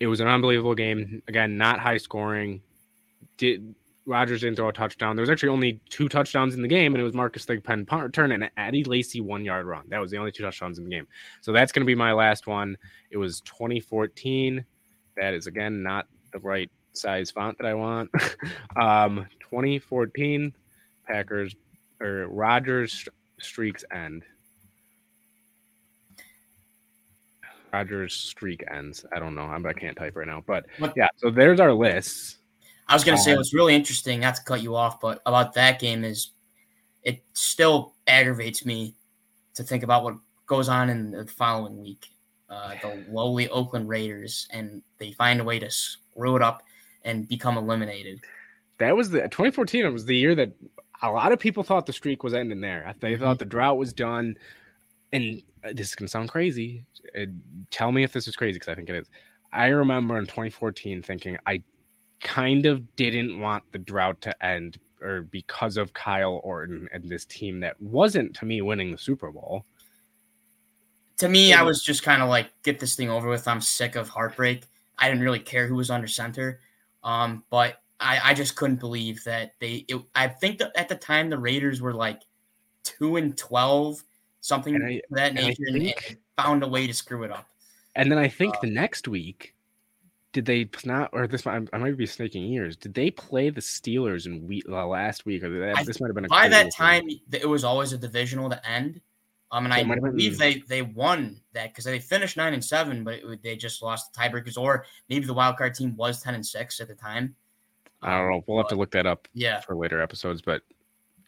It was an unbelievable game. Again, not high scoring. Did Rodgers didn't throw a touchdown. There was actually only two touchdowns in the game, and it was Marcus Thigpen punt return and Eddie Lacy one yard run. That was the only two touchdowns in the game. So that's going to be my last one. It was 2014. That is again not the right size font that I want. um, 2014 Packers or Rodgers streaks end. Rodgers streak ends. I don't know. I'm, I can't type right now, but yeah. So there's our lists. I was going to say what's really interesting, not to cut you off, but about that game is it still aggravates me to think about what goes on in the following week. Uh, the lowly Oakland Raiders, and they find a way to screw it up and become eliminated. That was the 2014. It was the year that a lot of people thought the streak was ending there. They mm-hmm. thought the drought was done. And this is going to sound crazy. Uh, tell me if this is crazy because I think it is. I remember in 2014 thinking I kind of didn't want the drought to end or because of Kyle Orton and this team that wasn't to me winning the Super Bowl. To me, I was just kind of like, get this thing over with. I'm sick of heartbreak. I didn't really care who was under center. Um, but I, I just couldn't believe that they it, I think that at the time the Raiders were like two and twelve, something I, that nature, and, think, and found a way to screw it up. And then I think uh, the next week did they not or this might, I might be snaking ears? Did they play the Steelers in week uh, last week? Or that, this might have been a by that time. Thing. It was always a divisional to end. Um, and I believe been, they they won that because they finished nine and seven, but it, they just lost the tiebreakers, or maybe the wild card team was ten and six at the time. I don't know. We'll have to look that up. Yeah. for later episodes, but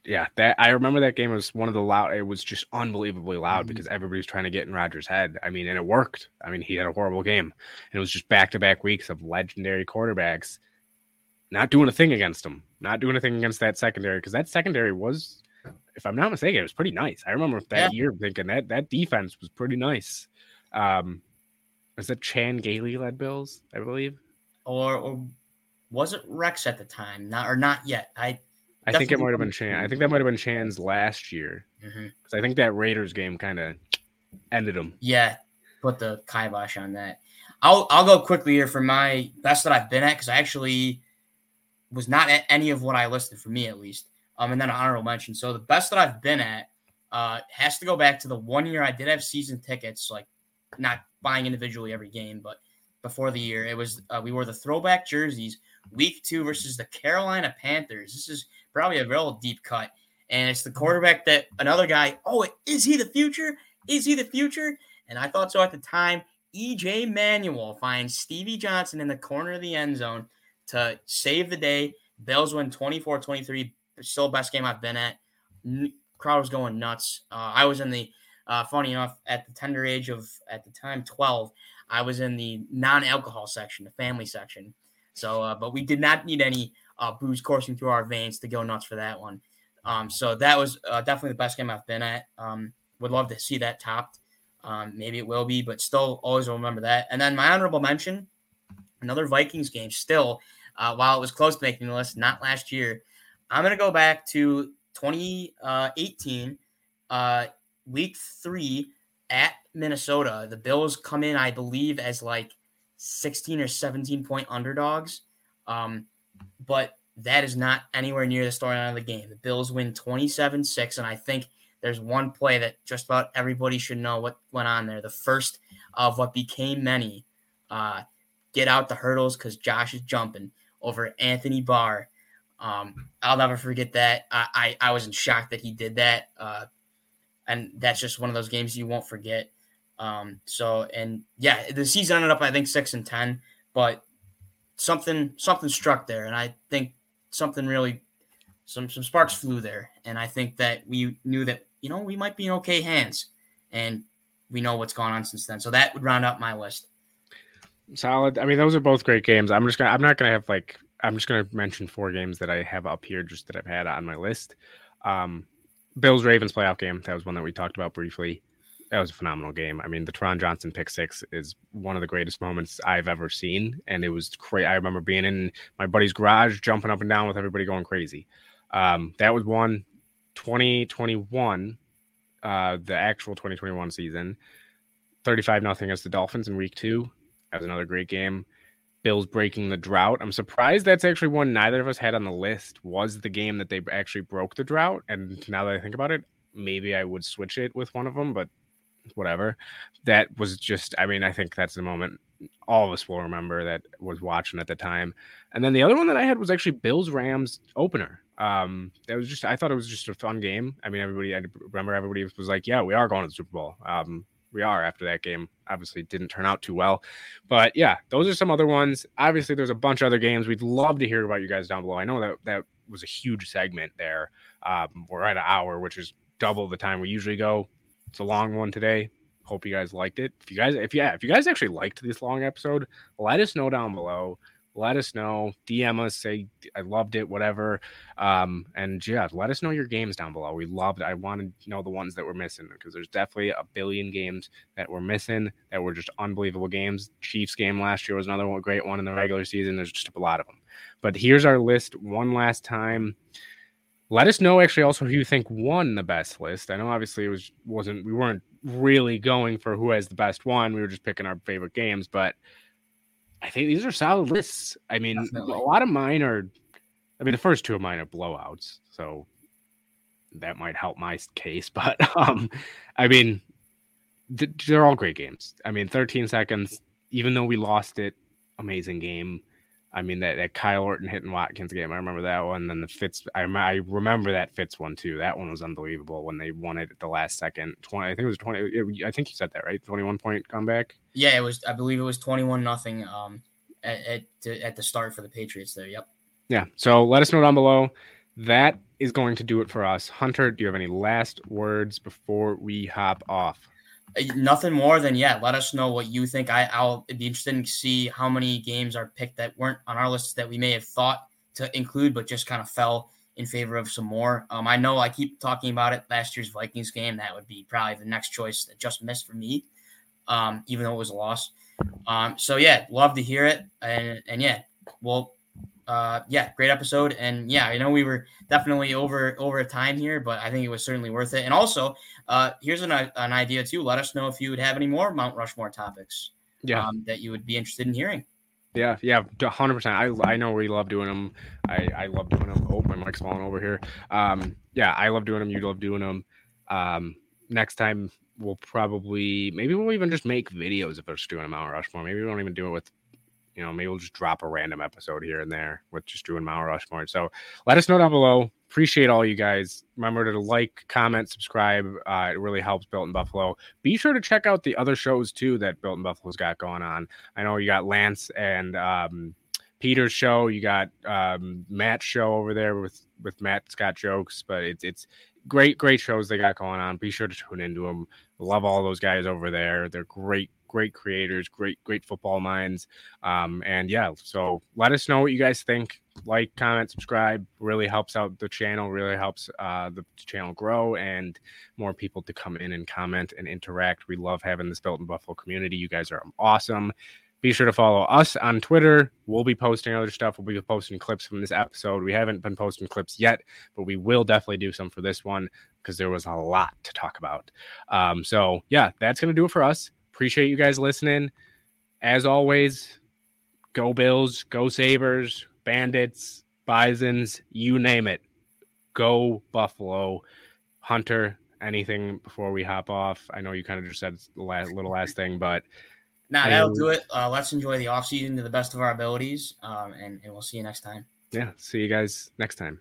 yeah, that I remember that game was one of the loud. It was just unbelievably loud mm-hmm. because everybody's trying to get in Rodgers' head. I mean, and it worked. I mean, he had a horrible game, and it was just back to back weeks of legendary quarterbacks not doing a thing against him, not doing a thing against that secondary because that secondary was, if I'm not mistaken, it was pretty nice. I remember that yeah. year thinking that that defense was pretty nice. Um, was that Chan Gailey led Bills, I believe, or, or was it Rex at the time? Not or not yet. I I think it might have been Chan. I think that might have been Chan's last year because mm-hmm. I think that Raiders game kind of ended him. Yeah, put the kibosh on that. I'll I'll go quickly here for my best that I've been at because I actually was not at any of what I listed for me at least. Um, and then an honorable mention. So the best that I've been at uh has to go back to the one year I did have season tickets, like not buying individually every game, but before the year it was uh, we wore the throwback jerseys week two versus the Carolina Panthers. This is probably a real deep cut. And it's the quarterback that another guy, oh, is he the future? Is he the future? And I thought so at the time. EJ Manuel finds Stevie Johnson in the corner of the end zone to save the day. Bills win 24 23. Still best game I've been at. Crowd was going nuts. Uh, I was in the, uh, funny enough, at the tender age of, at the time, 12, I was in the non alcohol section, the family section. So, uh, but we did not need any uh, booze coursing through our veins to go nuts for that one. Um, so that was uh, definitely the best game I've been at. Um, would love to see that topped. Um, maybe it will be, but still always remember that. And then my honorable mention, another Vikings game. Still, uh, while it was close to making the list, not last year. I'm gonna go back to 2018, uh, week three at Minnesota. The Bills come in, I believe, as like 16 or 17 point underdogs. Um, but that is not anywhere near the storyline of the game. The Bills win 27 6, and I think there's one play that just about everybody should know what went on there. The first of what became many. Uh, get out the hurdles because Josh is jumping over Anthony Barr. Um, I'll never forget that. I, I, I was in shock that he did that. Uh, and that's just one of those games you won't forget. Um, so and yeah, the season ended up I think six and ten, but something something struck there, and I think something really some some sparks flew there, and I think that we knew that you know we might be in okay hands, and we know what's gone on since then. So that would round up my list. Solid. I mean, those are both great games. I'm just gonna. I'm not gonna have like. I'm just gonna mention four games that I have up here, just that I've had on my list. Um, Bills Ravens playoff game. That was one that we talked about briefly. That was a phenomenal game. I mean, the Taron Johnson pick six is one of the greatest moments I've ever seen, and it was great. I remember being in my buddy's garage, jumping up and down with everybody going crazy. Um, that was one 2021, uh, the actual 2021 season. 35 nothing against the Dolphins in week two. That was another great game. Bills breaking the drought. I'm surprised that's actually one neither of us had on the list. Was the game that they actually broke the drought? And now that I think about it, maybe I would switch it with one of them, but whatever. That was just, I mean, I think that's the moment all of us will remember that was watching at the time. And then the other one that I had was actually Bills Rams opener. Um, that was just, I thought it was just a fun game. I mean, everybody, I remember everybody was like, yeah, we are going to the Super Bowl. Um, we are after that game. Obviously, didn't turn out too well, but yeah, those are some other ones. Obviously, there's a bunch of other games. We'd love to hear about you guys down below. I know that that was a huge segment there. Um, we're at an hour, which is double the time we usually go. It's a long one today. Hope you guys liked it. If you guys, if yeah, if you guys actually liked this long episode, let us know down below. Let us know. Dm us say i loved it whatever. Um and yeah let us know your games down below. We loved i want to know the ones that we're missing because there's definitely a billion games that we're missing that were just unbelievable games. Chiefs game last year was another one great one in the regular season. There's just a lot of them but here's our list one last time let us know actually also who you think won the best list i know obviously it was wasn't we weren't really going for who has the best one we were just picking our favorite games but I think these are solid lists. I mean, Definitely. a lot of mine are. I mean, the first two of mine are blowouts, so that might help my case. But um, I mean, th- they're all great games. I mean, 13 seconds, even though we lost it, amazing game. I mean that, that Kyle Orton hitting Watkins game. I remember that one. Then the Fitz. I, I remember that Fitz one too. That one was unbelievable when they won it at the last second. Twenty. I think it was twenty. It, I think you said that right. Twenty one point comeback. Yeah, it was. I believe it was twenty one nothing. Um, at at, at the start for the Patriots there. Yep. Yeah. So let us know down below. That is going to do it for us. Hunter, do you have any last words before we hop off? Uh, nothing more than yeah. Let us know what you think. I I'll be interested to see how many games are picked that weren't on our list that we may have thought to include, but just kind of fell in favor of some more. Um, I know I keep talking about it. Last year's Vikings game that would be probably the next choice that just missed for me, um, even though it was a loss. Um, so yeah, love to hear it, and and yeah, well, uh, yeah, great episode, and yeah, I know we were definitely over over time here, but I think it was certainly worth it. And also, uh, here's an, an idea too. Let us know if you would have any more Mount Rushmore topics, yeah, um, that you would be interested in hearing. Yeah, yeah, hundred percent. I I know we love doing them. I I love doing them. Oh, my mic's falling over here. Um, yeah, I love doing them. You love doing them. Um, next time we'll probably maybe we'll even just make videos if we're just doing a Mount Rushmore. Maybe we won't even do it with you know, maybe we'll just drop a random episode here and there with just doing Mount Rushmore. So let us know down below. Appreciate all you guys. Remember to like, comment, subscribe. Uh, it really helps Built in Buffalo. Be sure to check out the other shows too that Built in Buffalo's got going on. I know you got Lance and um, Peter's show. You got um, Matt's show over there with with Matt Scott jokes, but it's it's great great shows they got going on. Be sure to tune into them. Love all those guys over there. They're great great creators, great great football minds. Um, and yeah, so let us know what you guys think. Like, comment, subscribe. Really helps out the channel. Really helps uh, the channel grow and more people to come in and comment and interact. We love having this built in Buffalo community. You guys are awesome. Be sure to follow us on Twitter. We'll be posting other stuff. We'll be posting clips from this episode. We haven't been posting clips yet, but we will definitely do some for this one because there was a lot to talk about. Um, so, yeah, that's going to do it for us. Appreciate you guys listening. As always, go Bills, go Sabres, Bandits, Bisons, you name it. Go Buffalo. Hunter, anything before we hop off? I know you kind of just said the last, little last thing, but Nah, that'll do it. Uh, let's enjoy the off season to the best of our abilities, um, and, and we'll see you next time. Yeah, see you guys next time.